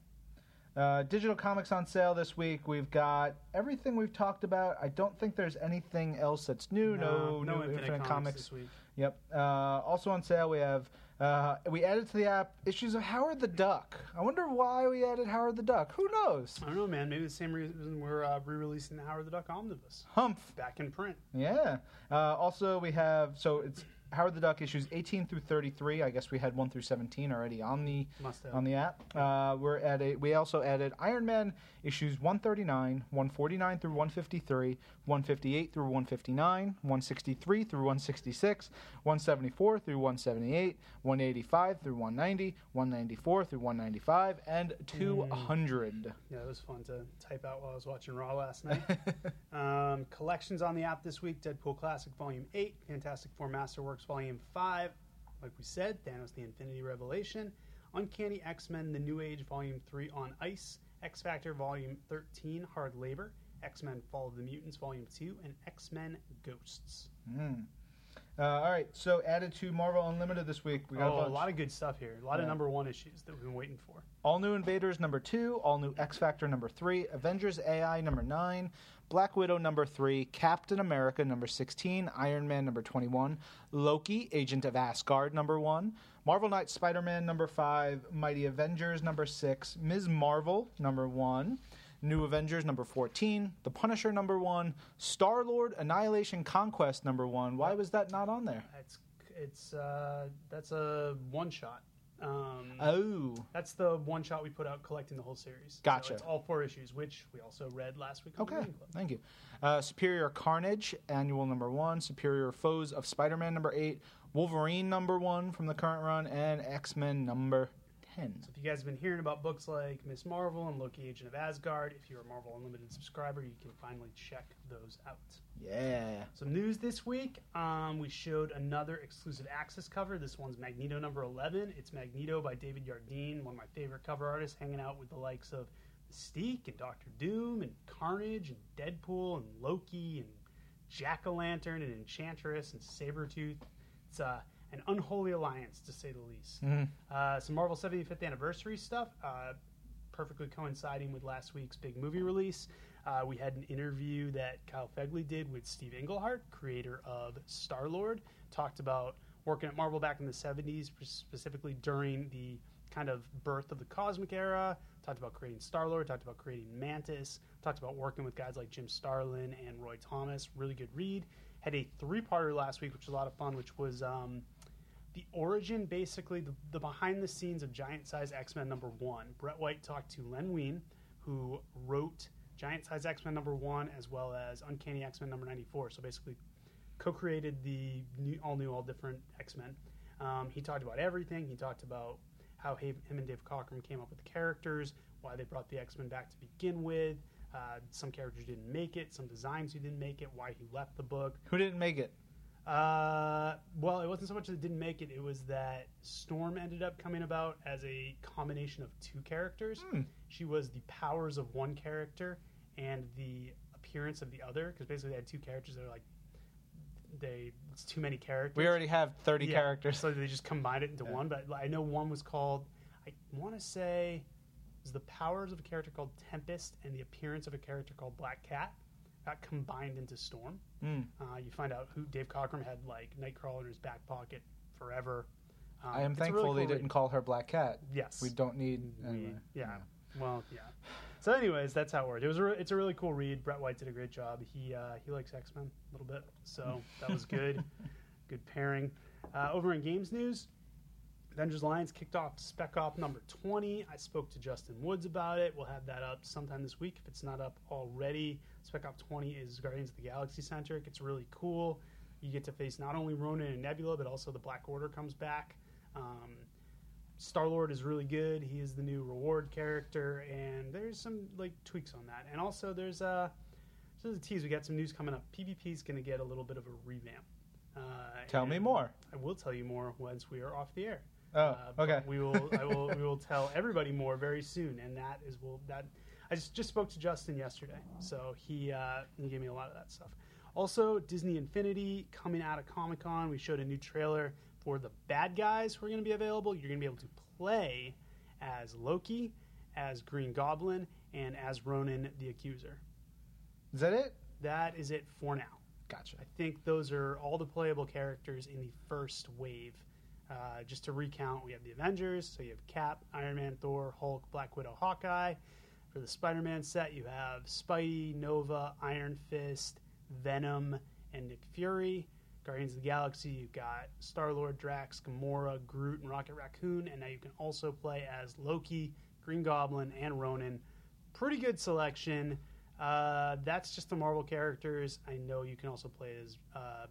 Uh, digital comics on sale this week. We've got everything we've talked about. I don't think there's anything else that's new. No, no new Infinite, Infinite, Comics, Comics. this week. Yep. Uh, also on sale, we have uh, we added to the app issues of Howard the Duck. I wonder why we added Howard the Duck. Who knows? I don't know, man. Maybe the same reason we're uh, re-releasing the Howard the Duck Omnibus Humph. back in print. Yeah. Uh, also, we have so it's Howard the Duck issues 18 through 33. I guess we had one through 17 already on the on the app. Uh, we're at a, we also added Iron Man issues 139, 149 through 153, 158 through 159, 163 through 166, 174 through 178, 185 through 190, 194 through 195, and 200. Yeah, it was fun to type out while I was watching Raw last night. um, collections on the app this week: Deadpool Classic Volume Eight, Fantastic Four Masterworks Volume Five. Like we said, Thanos: The Infinity Revelation, Uncanny X Men: The New Age Volume Three on Ice, X Factor Volume Thirteen: Hard Labor, X Men: Fall of the Mutants Volume Two, and X Men: Ghosts. Mm. Uh, all right, so added to Marvel Unlimited this week. We got oh, a, a lot of good stuff here. A lot of number one issues that we've been waiting for. All New Invaders number two, All New X Factor number three, Avengers AI number nine, Black Widow number three, Captain America number 16, Iron Man number 21, Loki, Agent of Asgard number one, Marvel Knight Spider Man number five, Mighty Avengers number six, Ms. Marvel number one. New Avengers number 14, The Punisher number 1, Star-Lord Annihilation Conquest number 1. Why was that not on there? It's it's uh, that's a one shot. Um, Oh. That's the one shot we put out collecting the whole series. Gotcha. So it's all four issues, which we also read last week. Okay, thank you. Uh, Superior Carnage, annual number one. Superior Foes of Spider Man number eight. Wolverine number one from the current run. And X Men number 10. So if you guys have been hearing about books like Miss Marvel and Loki, Agent of Asgard, if you're a Marvel Unlimited subscriber, you can finally check those out. Yeah. Some news this week, um, we showed another exclusive access cover. This one's Magneto number 11. It's Magneto by David Yardin, one of my favorite cover artists, hanging out with the likes of Mystique and Doctor Doom and Carnage and Deadpool and Loki and Jack-O-Lantern and Enchantress and Sabretooth. It's uh, an unholy alliance, to say the least. Mhm. Uh, some Marvel 75th anniversary stuff, uh, perfectly coinciding with last week's big movie release. Uh, we had an interview that Kyle Fegley did with Steve Englehart, creator of Star Lord. Talked about working at Marvel back in the 70s, specifically during the kind of birth of the cosmic era. Talked about creating Star Lord, talked about creating Mantis, talked about working with guys like Jim Starlin and Roy Thomas. Really good read. Had a three parter last week, which was a lot of fun, which was. Um, the origin, basically, the, the behind the scenes of Giant Size X Men number one. Brett White talked to Len Wein, who wrote Giant Size X Men number one as well as Uncanny X Men number 94. So basically, co created the new, all new, all different X Men. Um, he talked about everything. He talked about how him and Dave Cockrum came up with the characters, why they brought the X Men back to begin with. Uh, some characters didn't make it, some designs who didn't make it, why he left the book. Who didn't make it? Uh, well, it wasn't so much that it didn't make it; it was that Storm ended up coming about as a combination of two characters. Hmm. She was the powers of one character and the appearance of the other, because basically they had two characters that are like they it's too many characters. We already have 30 Yeah, characters. so they just combined it into Yeah. one. But I know one was called. I want to say it was the powers of a character called Tempest and the appearance of a character called Black Cat got combined into Storm. Mm. Uh, you find out who Dave Cockrum had like Nightcrawler in his back pocket forever. Um, I am thankful really they didn't call her Black Cat. Yes, We don't need. We- Anyway. yeah. Well, yeah. So, anyways, that's how it worked. It was a re- it's a really cool read. Brett White did a great job. He uh, he likes X Men a little bit, so that was good. good pairing. Uh, over in games news, Avengers Alliance kicked off Spec Op number 20. I spoke to Justin Woods about it. We'll have that up sometime this week if it's not up already. Spec Op 20 is Guardians of the Galaxy centric. It's really cool. You get to face not only Ronan and Nebula, but also the Black Order comes back. Um, Star Lord is really good. He is the new reward character, and there's some like tweaks on that. And also, there's a there's a tease. We got some news coming up. PvP is going to get a little bit of a revamp. Uh, Tell me more. I will tell you more once we are off the air. Oh, Uh, okay. We will. I will. we will tell everybody more very soon, and that is will that. I just just spoke to Justin yesterday, so he uh, he gave me a lot of that stuff. Also, Disney Infinity coming out of Comic Con. We showed a new trailer for the bad guys who are going to be available. You're going to be able to play as Loki as Green Goblin, and as Ronan the Accuser. Is that it? That is it for now. Gotcha. I think those are all the playable characters in the first wave. Uh, just to recount, we have the Avengers, so you have Cap, Iron Man, Thor, Hulk, Black Widow, Hawkeye. For the Spider Man set, you have Spidey, Nova, Iron Fist, Venom, and Nick Fury. Guardians of the Galaxy, you've got Star Lord, Drax, Gamora, Groot, and Rocket Raccoon, and now you can also play as Loki, Green Goblin, and Ronan. Pretty good selection. Uh, that's just the Marvel characters. I know you can also play as uh,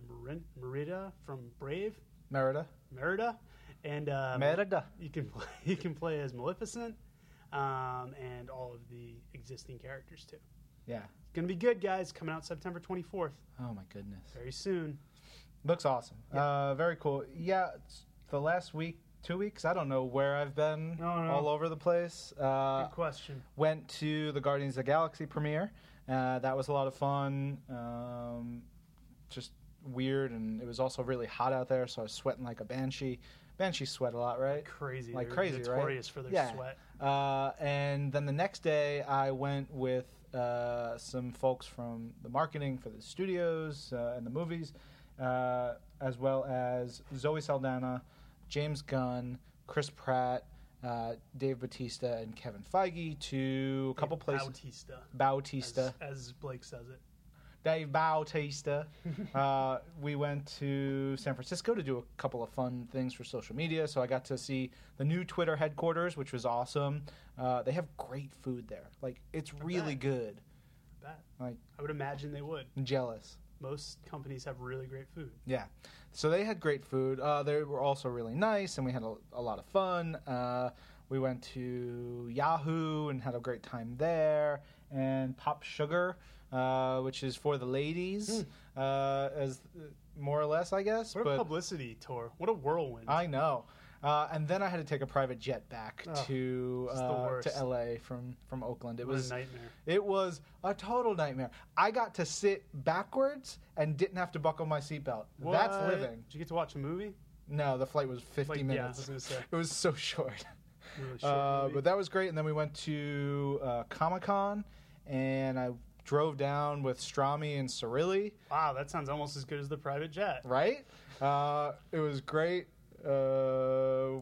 Merida from Brave, Merida. Merida, and uh, Merida. you can play, you can play as Maleficent, um, and all of the existing characters too. Yeah. It's gonna be good, guys. Coming out September 24th, Oh my goodness. very soon. Looks awesome. Yeah. Uh, very cool. Yeah, it's the last week, two weeks. I don't know where I've been. No, no. All over the place. Uh, Good question. went to the Guardians of the Galaxy premiere. Uh, that was a lot of fun. Um, just weird, and it was also really hot out there, so I was sweating like a banshee. Banshees sweat a lot, right? Crazy, Like They're crazy, right? for their Yeah. sweat. Uh, and then the next day, I went with uh, some folks from the marketing for the studios uh, and the movies, uh, as well as Zoe Saldana, James Gunn, Chris Pratt, uh, Dave Batista, and Kevin Feige to a couple places. Bautista, Bautista. as, as Blake says it. Dave Bautista. uh, we went to San Francisco to do a couple of fun things for social media. So I got to see the new Twitter headquarters, which was awesome. Uh, they have great food there. Like it's really bet. good. Bet. Like I would imagine they would. Jealous. Most companies have really great food. Yeah. So they had great food. Uh, they were also really nice, and we had a, a lot of fun. Uh, we went to Yahoo and had a great time there, and Pop Sugar, uh, which is for the ladies, uh, as more or less, I guess. What a publicity tour! What a whirlwind! I know. Uh, and then I had to take a private jet back Ugh, to uh, to LA from from Oakland. It what was a nightmare. it was a total nightmare. I got to sit backwards and didn't have to buckle my seatbelt. That's living. Did you get to watch a movie? No, the flight was 50 Like, yeah, I minutes. was say. It was so short. Really short Uh, but that was great. And then we went to uh, Comic Con, and I drove down with Stromy and Cirilli. wow, that sounds almost as good as the private jet. Right? Uh, it was great. Uh,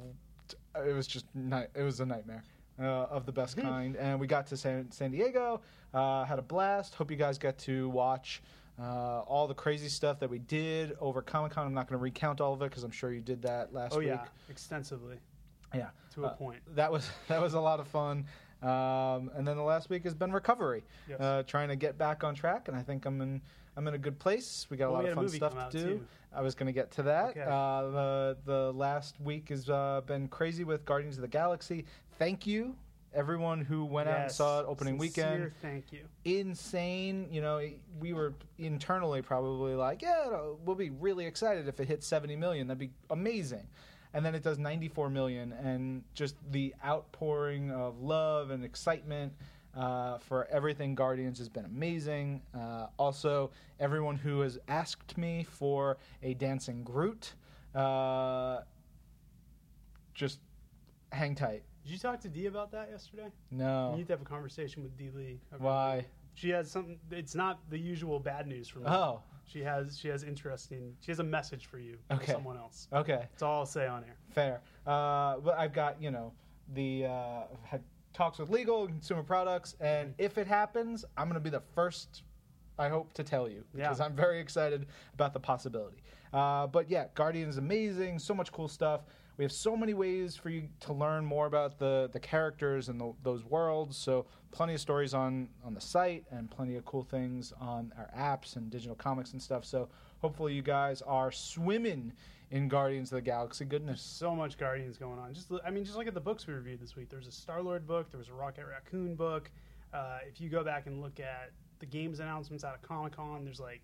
it was just ni- it was a nightmare uh, of the best kind. And we got to San, San Diego, uh, had a blast. Hope you guys get to watch. Uh, all the crazy stuff that we did over Comic Con. I'm not going to recount all of it because I'm sure you did that last Oh week. yeah, extensively Yeah, to a Uh, point. that was that was a lot of fun. Um, and then the last week has been recovery, Yes. uh, trying to get back on track. And I think I'm in I'm in a good place. We got a lot of fun stuff to do. too. I was going to get to that. Okay. Uh, the the last week has uh, been crazy with Guardians of the Galaxy. Thank you. Everyone who went out and saw it opening Sincere weekend, Thank you. insane. You know, we were internally probably like, yeah, we'll be really excited if it hits 70 million. That'd be amazing. And then it does 94 million, and just the outpouring of love and excitement uh, for everything Guardians has been amazing. Uh, also, everyone who has asked me for a dancing Groot, uh, just hang tight. Did you talk to Dee about that yesterday? No. You need to have a conversation with Dee Lee. Why? She has something. It's not the usual bad news from me. Oh, She has. She has interesting. She has a message for you. Okay. Someone else. okay. That's all I'll say on air. Fair. Uh, but I've got, you know, the uh, had talks with legal and consumer products, and if it happens, I'm going to be the first, I hope, to tell you because Yeah. I'm very excited about the possibility. Uh, but yeah, Guardian is amazing. So much cool stuff. We have so many ways for you to learn more about the, the characters and the, those worlds. So plenty of stories on on the site and plenty of cool things on our apps and digital comics and stuff. So hopefully you guys are swimming in Guardians of the Galaxy goodness. So much Guardians going on. Just, I mean, just look at the books we reviewed this week. There's a Star Lord book. There was a Rocket Raccoon book. Uh, if you go back and look at the games announcements out of Comic Con, there's like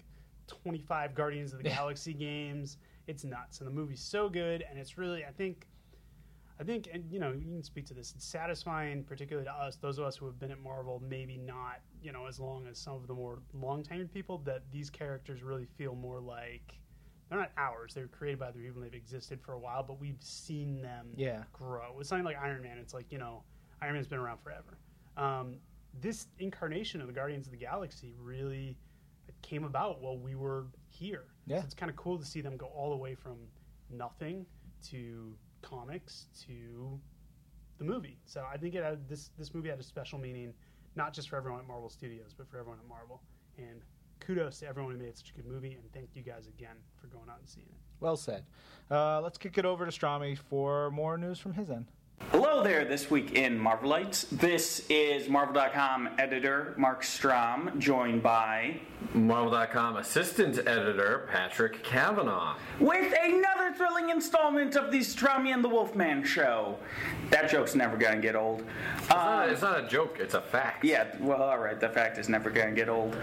25 Guardians of the Galaxy games. It's nuts, and the movie's so good, and it's really, I think, I think, and you know, you can speak to this. It's satisfying, particularly to us, those of us who have been at Marvel, maybe not, you know, as long as some of the more long tenured people. That these characters really feel more like they're not ours. They were created by other people. They've existed for a while, but we've seen them Yeah. grow. With something like Iron Man, it's like you know, Iron Man's been around forever. Um, this incarnation of the Guardians of the Galaxy really came about while we were here. Yeah. So it's kind of cool to see them go all the way from nothing to comics to the movie. So I think it had, this this movie had a special meaning, not just for everyone at Marvel Studios, but for everyone at Marvel. And kudos to everyone who made such a good movie, and thank you guys again for going out and seeing it. Well said. Uh, let's kick it over to Stromy for more news from his end. Hello there, this week in Marvelites. This is Marvel.com editor Marc Strom, joined by. Marvel.com assistant editor Patrick Kavanaugh. With another thrilling installment of the Stromy and the Wolfman show. That joke's never gonna get old. It's, not, um, it's not a joke, it's a fact. Yeah, well, alright, the fact is never gonna get old.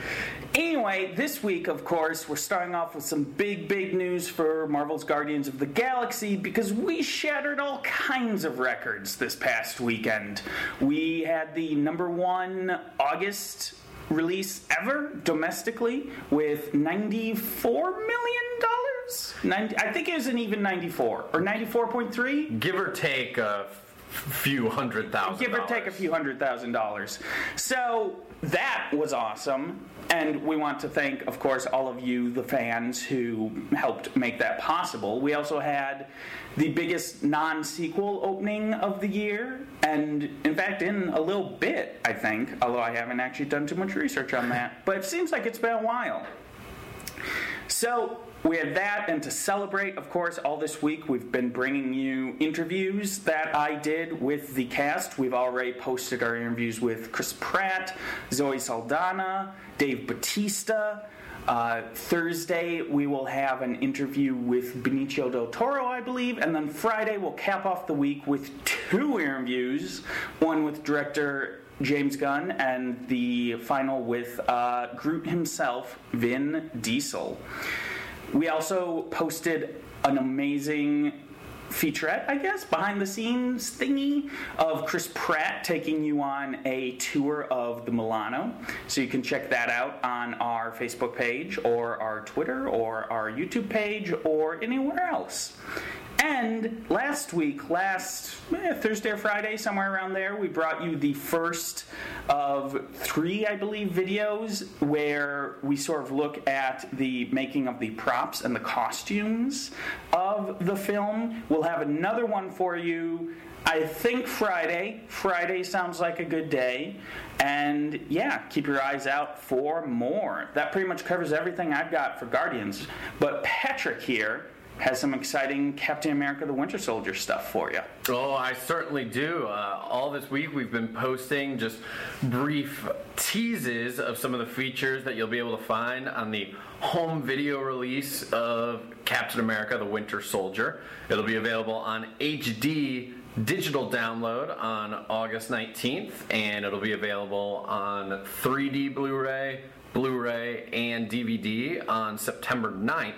Anyway, this week, of course, we're starting off with some big, big news for Marvel's Guardians of the Galaxy because we shattered all kinds of records this past weekend. We had the number one August release ever domestically with $94 million. I think it was an even 94 or 94.3. Give or take a few hundred thousand. Give or take a few hundred thousand dollars. So that was awesome. And we want to thank, of course, all of you, the fans, who helped make that possible. We also had the biggest non sequel opening of the year. And in fact, in a little bit, I think, although I haven't actually done too much research on that, but it seems like it's been a while. So we had that, and to celebrate, of course, all this week we've been bringing you interviews that I did with the cast. We've already posted our interviews with Chris Pratt, Zoe Saldana, Dave Batista. Uh, Thursday we will have an interview with Benicio del Toro, I believe, and then Friday we'll cap off the week with two interviews. One with director James Gunn, and the final with uh, Groot himself, Vin Diesel. We also posted an amazing featurette, I guess, behind the scenes thingy of Chris Pratt taking you on a tour of the Milano. So you can check that out on our Facebook page or our Twitter or our YouTube page or anywhere else. And last week, last eh, Thursday or Friday, somewhere around there, we brought you the first of three, I believe, videos where we sort of look at the making of the props and the costumes of the film. We'll have another one for you. I think Friday. Friday sounds like a good day. And yeah, keep your eyes out for more. That pretty much covers everything I've got for Guardians. But Patrick here has some exciting Captain America the Winter Soldier stuff for you. Oh, I certainly do. Uh, all this week we've been posting just brief teases of some of the features that you'll be able to find on the home video release of Captain America the Winter Soldier. It'll be available on HD digital download on August 19th, and it'll be available on 3D Blu ray. And DVD on September 9th.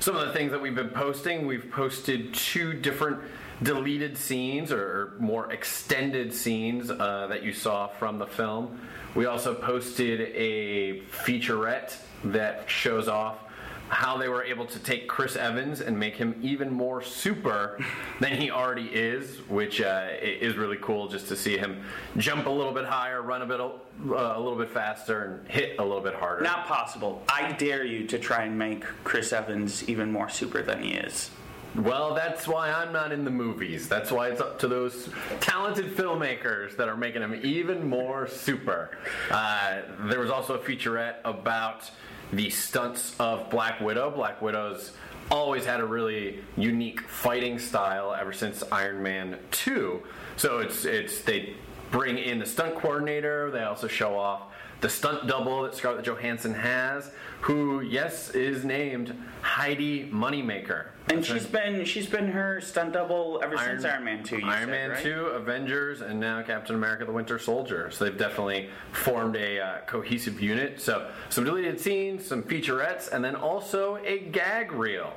Some of the things that we've been posting, we've posted two different deleted scenes or more extended scenes uh, that you saw from the film. We also posted a featurette that shows off how they were able to take Chris Evans and make him even more super than he already is, which uh, is really cool just to see him jump a little bit higher, run a bit uh, a little bit faster, and hit a little bit harder. Not possible. I dare you to try and make Chris Evans even more super than he is. Well, that's why I'm not in the movies. That's why it's up to those talented filmmakers that are making him even more super. Uh, there was also a featurette about the stunts of Black Widow. Black Widow's always had a really unique fighting style ever since Iron Man 2. So it's it's they bring in the stunt coordinator, they also show off the stunt double that Scarlett Johansson has, who yes is named Heidi Moneymaker. And That's she's her- been she's been her stunt double ever since Iron Man two. Iron said, Man right? 2, Avengers, and now Captain America the Winter Soldier. So they've definitely formed a uh, cohesive unit. So some deleted scenes, some featurettes, and then also a gag reel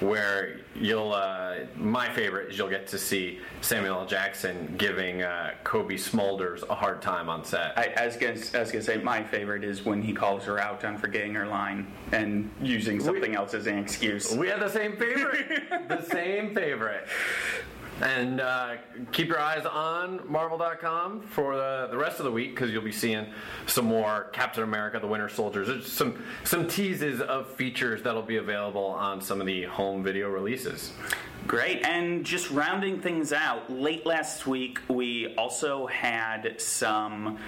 where you'll, uh, my favorite is you'll get to see Samuel L. Jackson giving uh, Cobie Smulders a hard time on set. I, I, was gonna, I was gonna say my favorite is when he calls her out on forgetting her line and using something else as an excuse. we had the same favorite. the same favorite. And uh, keep your eyes on Marvel.com for the, the rest of the week because you'll be seeing some more Captain America: The Winter Soldiers. There's some some teases of features that'll be available on some of the home video releases. Great. And just rounding things out, late last week we also had some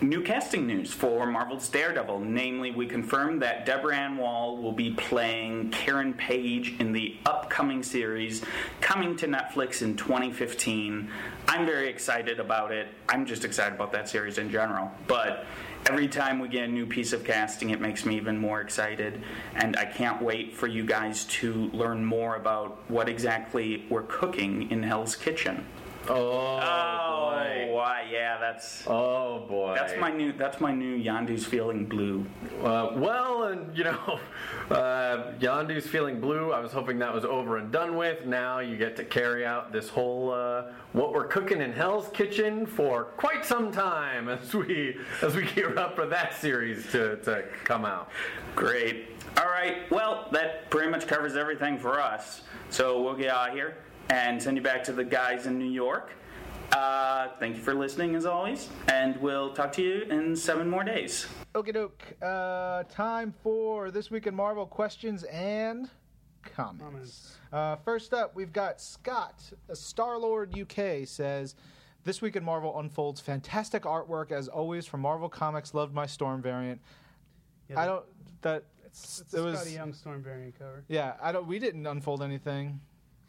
new casting news for Marvel's Daredevil. Namely, we confirmed that Deborah Ann Woll will be playing Karen Page in the upcoming series coming to Netflix in 2015. I'm very excited about it. I'm just excited about that series in general. But every time we get a new piece of casting, it makes me even more excited. And I can't wait for you guys to learn more about what exactly we're cooking in Hell's Kitchen. Oh, Oh, boy. why? Yeah, that's Oh boy. that's my new that's my new Yondu's feeling blue. Uh, well, and you know, uh, Yondu's feeling blue. I was hoping that was over and done with. Now you get to carry out this whole uh, what we're cooking in Hell's Kitchen for quite some time as we as we gear up for that series to, to come out. Great. All right. Well, that pretty much covers everything for us. So we'll get out of here and send you back to the guys in New York. Uh, thank you for listening as always, and we'll talk to you in seven more days. Okie doke. Uh, time for this week in Marvel questions and comments. Comments. Uh, first up, we've got Scott, Star Lord UK says, "This week in Marvel unfolds fantastic artwork as always from Marvel Comics. Loved my Storm variant. Yeah, I don't that It's, it's it a was Skottie Young Storm variant cover. yeah. I don't. We didn't unfold anything.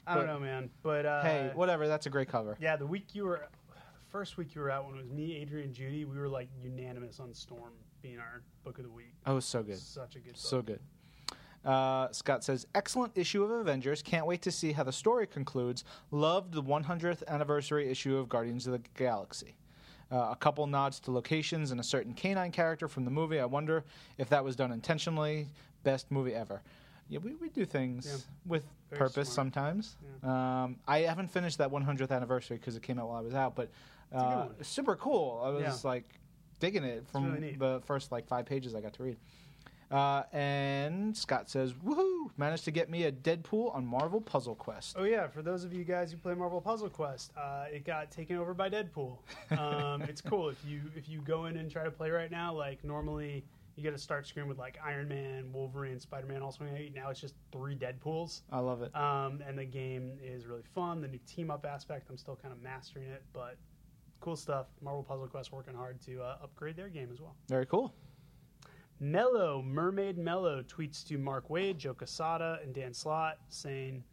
I don't But- know, man. But uh, hey, whatever. That's a great cover. Yeah, the week you were, the first week you were out when it was me, Adrian, Judy, we were like unanimous on Storm being our book of the week. Oh, so good. Such a good book. So good. Uh, Scott says, excellent issue of Avengers. Can't wait to see how the story concludes. Loved the 100th anniversary issue of Guardians of the Galaxy. Uh, a couple nods to locations and a certain canine character from the movie. I wonder if that was done intentionally. Best movie ever. Yeah, we, we do things Yeah. with Very purpose smart. sometimes. Um, I haven't finished that 100th anniversary because it came out while I was out, but uh, super cool. I was Yeah. like digging it from really the first like five pages I got to read. Uh, and Scott says, "Woohoo! Managed to get me a Deadpool on Marvel Puzzle Quest." Oh yeah, for those of you guys who play Marvel Puzzle Quest, uh, it got taken over by Deadpool. Um, it's cool if you if you go in and try to play right now. Like normally, you get a start screen with like Iron Man, Wolverine, Spider Man, all swinging at you. Now it's just three Deadpools, I love it. um, and the game is really fun. The new team up aspect, I'm still kind of mastering it, but cool stuff. Marvel Puzzle Quest working hard to uh, upgrade their game as well. Very cool. Mellow, Mermaid Mellow tweets to Mark Waid, Joe Quesada, and Dan Slott saying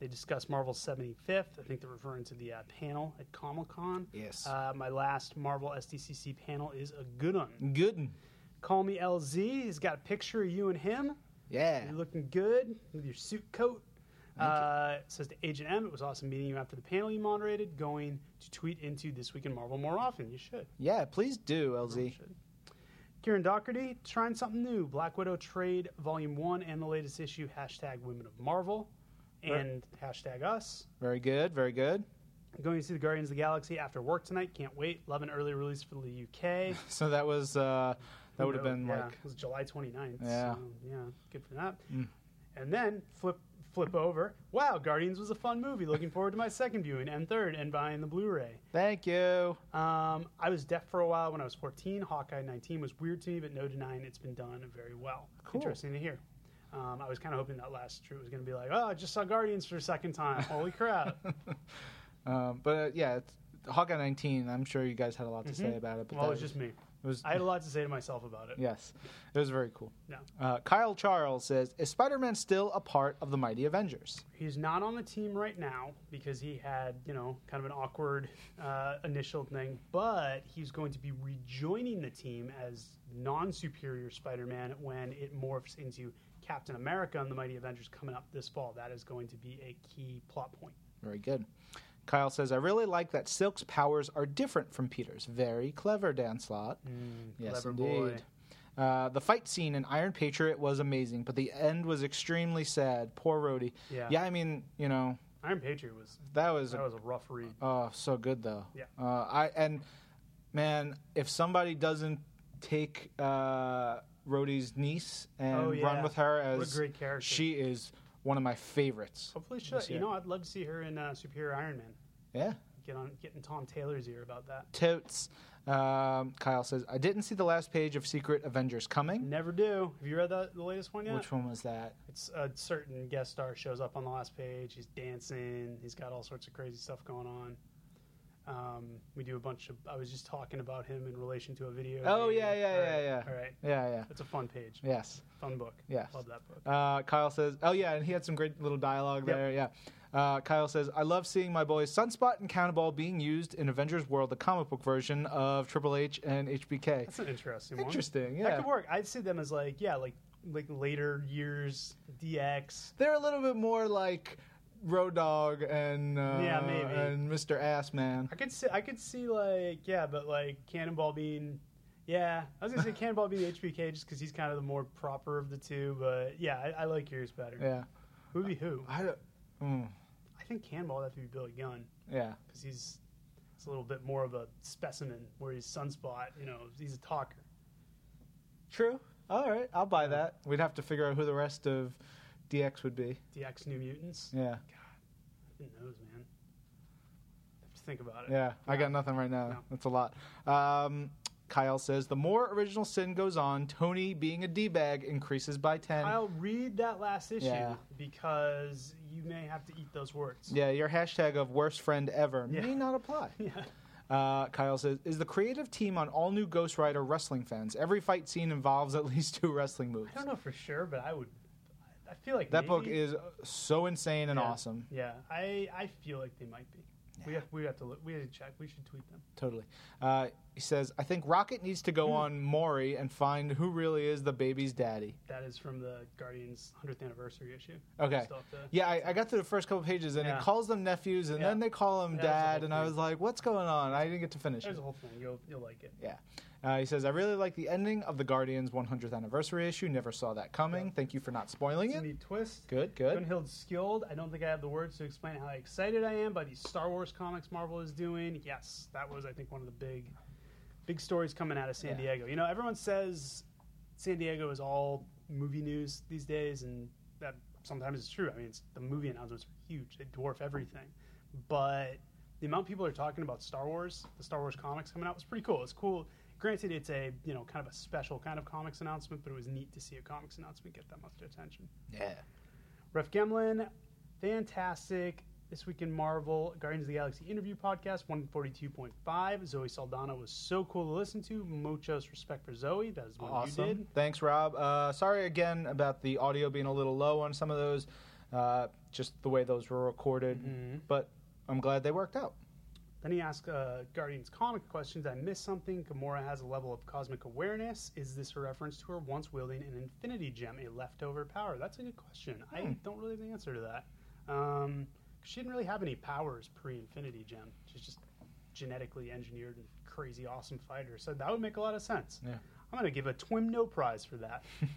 they discussed Marvel's 75th. I think they're referring to the uh, panel at Comic Con. Yes. Uh, my last Marvel SDCC panel is a good one. Good. 'un. Call me LZ. He's got a picture of you and him. Yeah. You're looking good with your suit coat. Uh, says to Agent M, it was awesome meeting you after the panel you moderated. Going to tweet into This Week in Marvel more often. You should. Yeah. Please do, LZ. Kieran Doherty trying something new. Black Widow Trade Volume 1 and the latest issue, hashtag Women of Marvel, and hashtag us. Very good. Very good. Going to see the Guardians of the Galaxy after work tonight. Can't wait. Love an early release for the UK. So that was uh, that would have been yeah, like it was July 29th. Yeah. So, yeah, good for that. Mm. And then flip flip over. Wow, Guardians was a fun movie. Looking forward to my second viewing and third and buying the Blu-ray. thank you. Um, I was deaf for a while when I was 14. Hawkeye 19 was weird to me, but no denying it's been done very well. Cool. Interesting to hear. Um, I was kind of hoping that last true was going to be like, oh, I just saw Guardians for a second time. Holy crap. Um, but uh, yeah, it's, Hawkeye 19. I'm sure you guys had a lot to say about it. But well, it that was just me. Was I had a lot to say to myself about it. yes, it was very cool. No. Uh, Kyle Charles says, "Is Spider-Man still a part of the Mighty Avengers?" He's not on the team right now because he had, you know, kind of an awkward uh, initial thing, but he's going to be rejoining the team as non superior Spider Man when it morphs into Captain America and the Mighty Avengers coming up this fall. That is going to be a key plot point. Very good. Kyle says, I really like that Silk's powers are different from Peter's. Very clever, Dan Slott. yes, clever indeed. Uh, the fight scene in Iron Patriot was amazing, but the end was extremely sad. Poor Rhodey. Yeah. Yeah, I mean, you know, Iron Patriot was that was, that was a rough read. oh so good though. Yeah. Uh, I and man, if somebody doesn't take uh, Rhodey's niece and Oh, yeah. run with her a as great character. she is one of my favorites. Hopefully, she, This you know, I'd love to see her in uh, Superior Iron Man. Yeah. Get on, get in Tom Taylor's ear about that. Totes. Um, Kyle says, I didn't see the last page of Secret Avengers coming. Never do. Have you read the, the latest one yet? Which one was that? It's a certain guest star shows up on the last page. He's dancing. He's got all sorts of crazy stuff going on. Um, we do a bunch of. I was just talking about him in relation to a video. Oh, game. yeah, yeah, All yeah, yeah. All right, Yeah, yeah. it's a fun page. Yes. Fun book. Yes. love that book. Uh, Kyle says, "Oh yeah," and he had some great little dialogue Yep. there. Yeah. Uh, Kyle says, "I love seeing my boys Sunspot and Cannonball being used in Avengers World, the comic book version of Triple H and HBK." That's an interesting one. Interesting. That could work. I'd see them as like yeah, like like later years DX. They're a little bit more like Road Dog and uh, Yeah, maybe. and Mr. Ass Man. I could see I could see like yeah, but like Cannonball being yeah, I was gonna say Cannonball being HBK just because he's kind of the more proper of the two. But yeah, I, I like yours better. Yeah. Who be who? I don't. Mm, I think Cannonball would have to be Billy Gunn yeah. because he's he's a little bit more of a specimen. Where he's Sunspot, you know, he's a talker. True. All right, I'll buy that. We'd have to figure out who the rest of DX would be. DX New Mutants. Yeah. God, who knows, man? Have to think about it. Yeah, I got nothing right now. No. That's a lot. Um, Kyle says the more original sin goes on, Tony being a d bag increases by ten. I'll read that last issue Yeah. because you may have to eat those words. yeah, your hashtag of worst friend ever Yeah. may not apply. Yeah. Uh, Kyle says, "Is the creative team on all new Ghost Rider wrestling fans? Every fight scene involves at least two wrestling moves. I don't know for sure, but I would. I feel like That book is so insane and Yeah. awesome. Yeah, I I feel like they might be. We have we have to look. We have to check. We should tweet them. Totally." Uh, he says, "I think Rocket needs to go Hmm. on Maury and find who really is the baby's daddy." That is from the Guardians 100th anniversary issue. Okay. Yeah, I, I got through the first couple pages, and Yeah. it calls them nephews, and Yeah. then they call him Yeah, dad, and I was like, "What's going on?" I didn't get to finish it. There's it. a whole thing. You'll you'll like it. Yeah. Uh, he says, "I really like the ending of the Guardians 100th anniversary issue. Never saw that coming. Thank you for not spoiling It's it. neat twist. Good, good. Gunhild Skilled. I don't think I have the words to explain how excited I am by these Star Wars comics Marvel is doing. Yes, that was I think one of the big, big stories coming out of San Yeah. Diego. You know, everyone says San Diego is all movie news these days, and that sometimes is true. I mean, it's, the movie announcements are huge; they dwarf everything. But the amount people are talking about Star Wars, the Star Wars comics coming out, was pretty cool. It's cool. Granted, it's a you know kind of a special kind of comics announcement, but it was neat to see a comics announcement get that much attention. Yeah. Ref Gemlin, fantastic. This week in Marvel, Guardians of the Galaxy interview podcast, 142.5. Zoe Saldana was so cool to listen to. Muchos respect for Zoe. That is what you Awesome. did. Thanks, Rob. Uh, sorry again about the audio being a little low on some of those, uh, just the way those were recorded, Mm-hmm. but I'm glad they worked out. Then he asked uh, Guardians comic questions. I missed something. Gamora has a level of cosmic awareness. Is this a reference to her once wielding an infinity gem, a leftover power? That's a good question. I Hmm. don't really have the answer to that. Um, she didn't really have any powers pre infinity gem. She's just genetically engineered and crazy awesome fighter. So that would make a lot of sense. Yeah. I'm going to give a Twim No prize for that.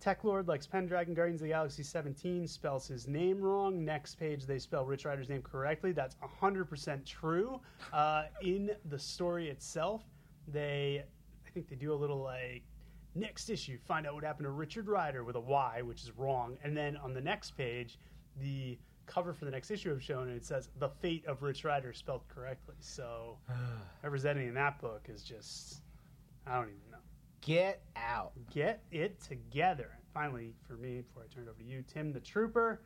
Tech Lord likes Pendragon Guardians of the Galaxy 17 spells his name wrong. Next page, they spell Rich Rider's name correctly. That's 100% true. Uh, in the story itself, they, I think they do a little like, next issue, find out what happened to Richard Rider with a Y, which is wrong. And then on the next page, the cover for the next issue of shown and it says the fate of Rich Rider spelled correctly. So editing in that book is just, I don't even know Get out. get it together. And finally, for me, before I turn it over to you, Tim the Trooper.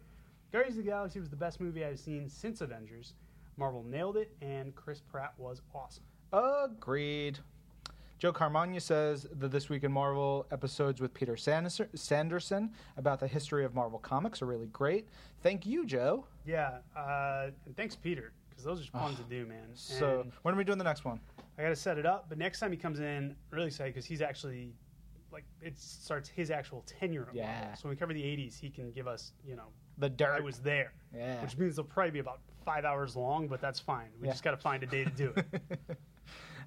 Guardians of the Galaxy was the best movie I've seen since Avengers. Marvel nailed it, and Chris Pratt was awesome. Agreed. Joe Caramagna says the This Week in Marvel episodes with Peter Sanderson, about the history of Marvel Comics are really great. Thank you, Joe. Yeah, uh, and thanks, Peter, because those are fun to do, man. So, And when are we doing the next one? I got to set it up, but next time he comes in, I'm really excited because he's actually like it starts his actual tenure Yeah. Marvel. So when we cover the '80s, he can give us, you know, The dirt. I was there, Yeah. which means they'll probably be about five hours long, but that's fine. We Yeah. just got to find a day to do it.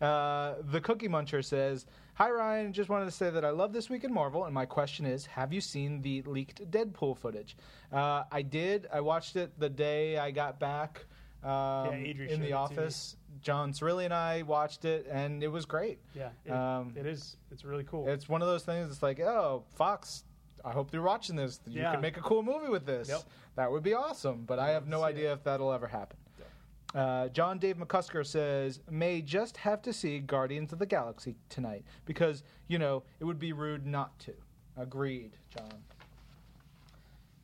Uh, the Cookie Muncher says, Hi Ryan, just wanted to say that I love This Week in Marvel, and my question is Have you seen the leaked Deadpool footage? Uh, I did. I watched it the day I got back um, showed in the office. John Cirilli and I watched it, and it was great. Yeah, it, Um, it is. It's really cool. It's one of those things. It's like, oh, Fox. I hope you're watching this. You Yeah. can make a cool movie with this. Yep. That would be awesome. But I have no idea if that'll ever happen. Uh, John Dave McCusker says, may just have to see Guardians of the Galaxy tonight because, you know, it would be rude not to. Agreed, John.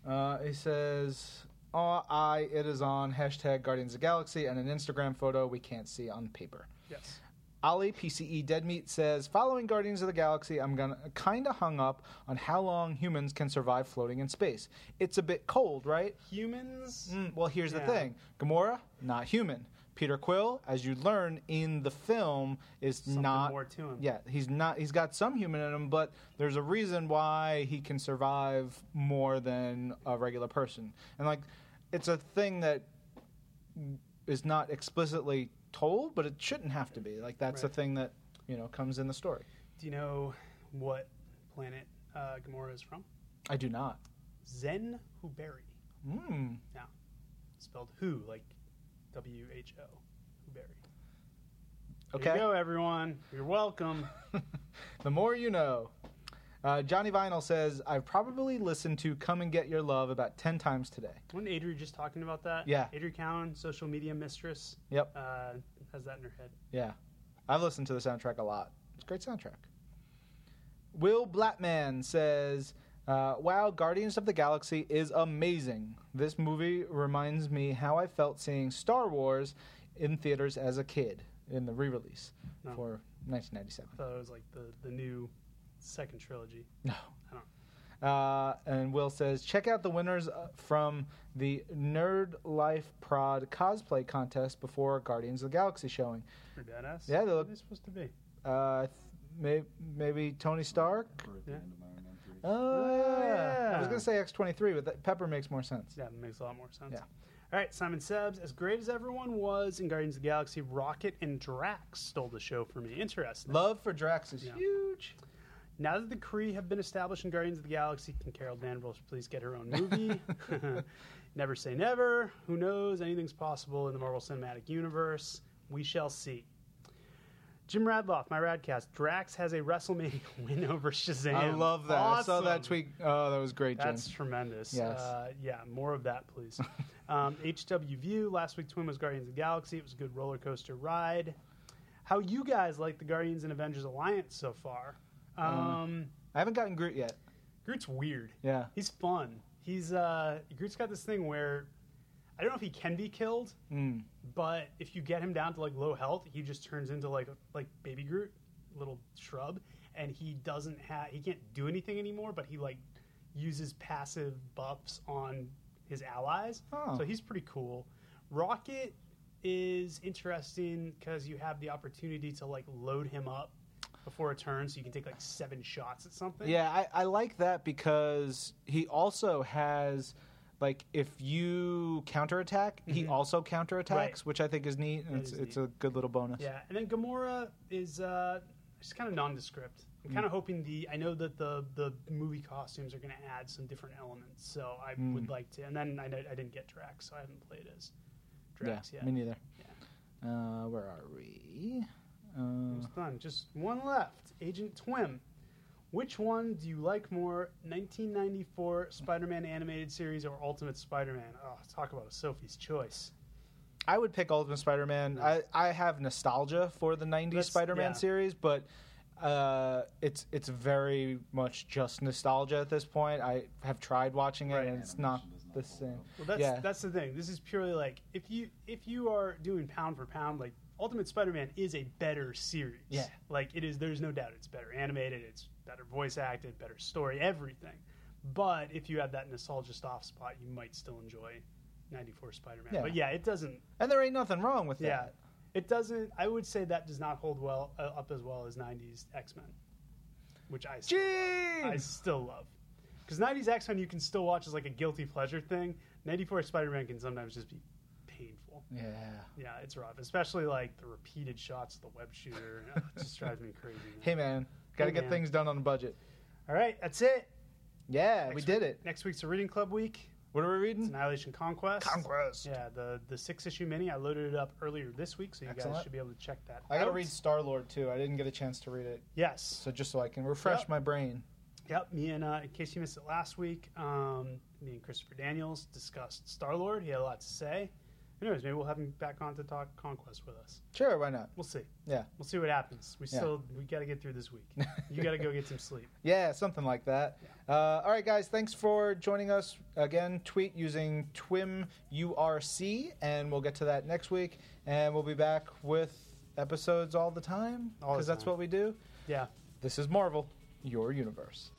Uh, he says, oh, I, it is on hashtag Guardians of the Galaxy and an Instagram photo we can't see on paper. Yes. Ali PCE Deadmeat says, following Guardians of the Galaxy, I'm gonna kind of hung up on how long humans can survive floating in space. It's a bit cold, right? Humans. Mm, well, here's the thing: Gamora, not human. Peter Quill, as you learn in the film, is Something not. more to him. Yeah, he's not. He's got some human in him, but there's a reason why he can survive more than a regular person. And like, it's a thing that is not explicitly told, but it shouldn't have to be. Like that's Right. thing that you know comes in the story. Do you know what planet uh, Gamora is from? I do not. Zen Whoberi. Hmm. Yeah. Spelled who, like W H O. There Okay. you go, everyone. You're welcome. the more you know. Uh, Johnny Vinyl says, I've probably listened to Come and Get Your Love about 10 times today. Wasn't Adri just talking about that? Yeah. Adri Cowan, social media mistress, Yep. uh, has that in her head. Yeah. I've listened to the soundtrack a lot. It's a great soundtrack. Will Blackman says, uh, Wow, Guardians of the Galaxy is amazing. This movie reminds me how I felt seeing Star Wars in theaters as a kid in the re release No. for 1997. I thought it was like the, the new second trilogy. No. I don't Uh, and Will says, check out the winners uh, from the Nerd Life Prod cosplay contest before Guardians of the Galaxy showing. Pretty badass. Yeah, they What look- are they supposed to be? Uh, th- may- maybe Tony Stark. Yeah. Oh, Oh, yeah. I was gonna say X twenty three, but that Pepper makes more sense. Yeah, that makes a lot more sense. Yeah. All right, Simon Sebs. As great as everyone was in Guardians of the Galaxy, Rocket and Drax stole the show for me. Interesting. Love for Drax is Yeah. huge. Now that the Kree have been established in Guardians of the Galaxy, can Carol Danvers please get her own movie? never say never. Who knows? Anything's possible in the Marvel Cinematic Universe. We shall see. Jim Radloff, my Radcast. Drax has a WrestleMania win over Shazam. I love that. I saw that tweet. Oh, that was great, Jim. That's tremendous. Yes. Uh, yeah, more of that, please. um, HW View. Last week's win was Guardians of the Galaxy. It was a good roller coaster ride. How you guys like the Guardians and Avengers Alliance so far? Um, I haven't gotten Groot yet. Groot's weird. Yeah. He's fun. He's uh, Groot's got this thing where I don't know if he can be killed, Mm. but if you get him down to like low health, he just turns into like like baby Groot, little shrub, and he doesn't have he can't do anything anymore. But he like uses passive buffs on his allies, Oh. so he's pretty cool. Rocket is interesting because you have the opportunity to like load him up before a turn, so you can take like seven shots at something. Yeah, I, I like that because he also has like if you counterattack, he Mhm. also counterattacks, Right. which I think is neat. And it's it's neat. a good little bonus. Yeah, and then Gamora is uh, just kind of nondescript. I'm Mm. kind of hoping the. I know that the the movie costumes are going to add some different elements, so I Mm. would like to. And then I, I didn't get Drax, so I haven't played as Drax yeah, yet. me neither. Yeah. Uh, where are we? It Uh, was fun. Just one left. Agent Twim. Which one do you like more? 1994 Spider-Man animated series or Ultimate Spider-Man? Oh, talk about a Sophie's choice. I would pick Ultimate Spider-Man. I, I have nostalgia for the '90s That's- Spider-Man yeah. series, but uh, it's it's very much just nostalgia at this point. I have tried watching it, Right. and it's not the same. Well, that's yeah, that's the thing. This is purely like if you if you are doing pound for pound, like Ultimate Spider-Man is a better series. Yeah. like it is. There's no doubt it's better animated. It's better voice acted, better story, everything. But if you have that nostalgia soft spot, you might still enjoy '94 Spider-Man. Yeah. But yeah, it doesn't. and there ain't nothing wrong with Yeah, that. it doesn't. I would say that does not hold well uh, up as well as '90s X-Men, which I still Gene! I still love. Because 90s X Men you can still watch as like a guilty pleasure thing. 94 Spider Man can sometimes just be painful. Yeah. Yeah, it's rough. Especially like the repeated shots of the web shooter. It just drives me crazy. man. Hey man, gotta get man. things done on a budget. All right, that's it. Yeah, Next we week- did it. Next week's a reading club week. What are we It's reading? Annihilation Conquest. Conquest. Yeah, the the six issue mini. I loaded it up earlier this week, so you guys should be able to check that. I gotta read Star Lord too. I didn't get a chance to read it, Yes. so just so I can refresh Yep. my brain. Yep, me and uh, in case you missed it last week, um, me and Christopher Daniels discussed Star Lord. He had a lot to say. Knows? Maybe we'll have him back on to talk Conquest with us. Sure, why not? We'll see. Yeah. We'll see what happens. We Yeah. still we got to get through this week. you got to go get some sleep. Yeah, something like that. Uh, all right, guys, thanks for joining us. Again, tweet using TwimURC, and we'll get to that next week. And we'll be back with episodes all the time because that's what we do. Yeah. This is Marvel, your universe.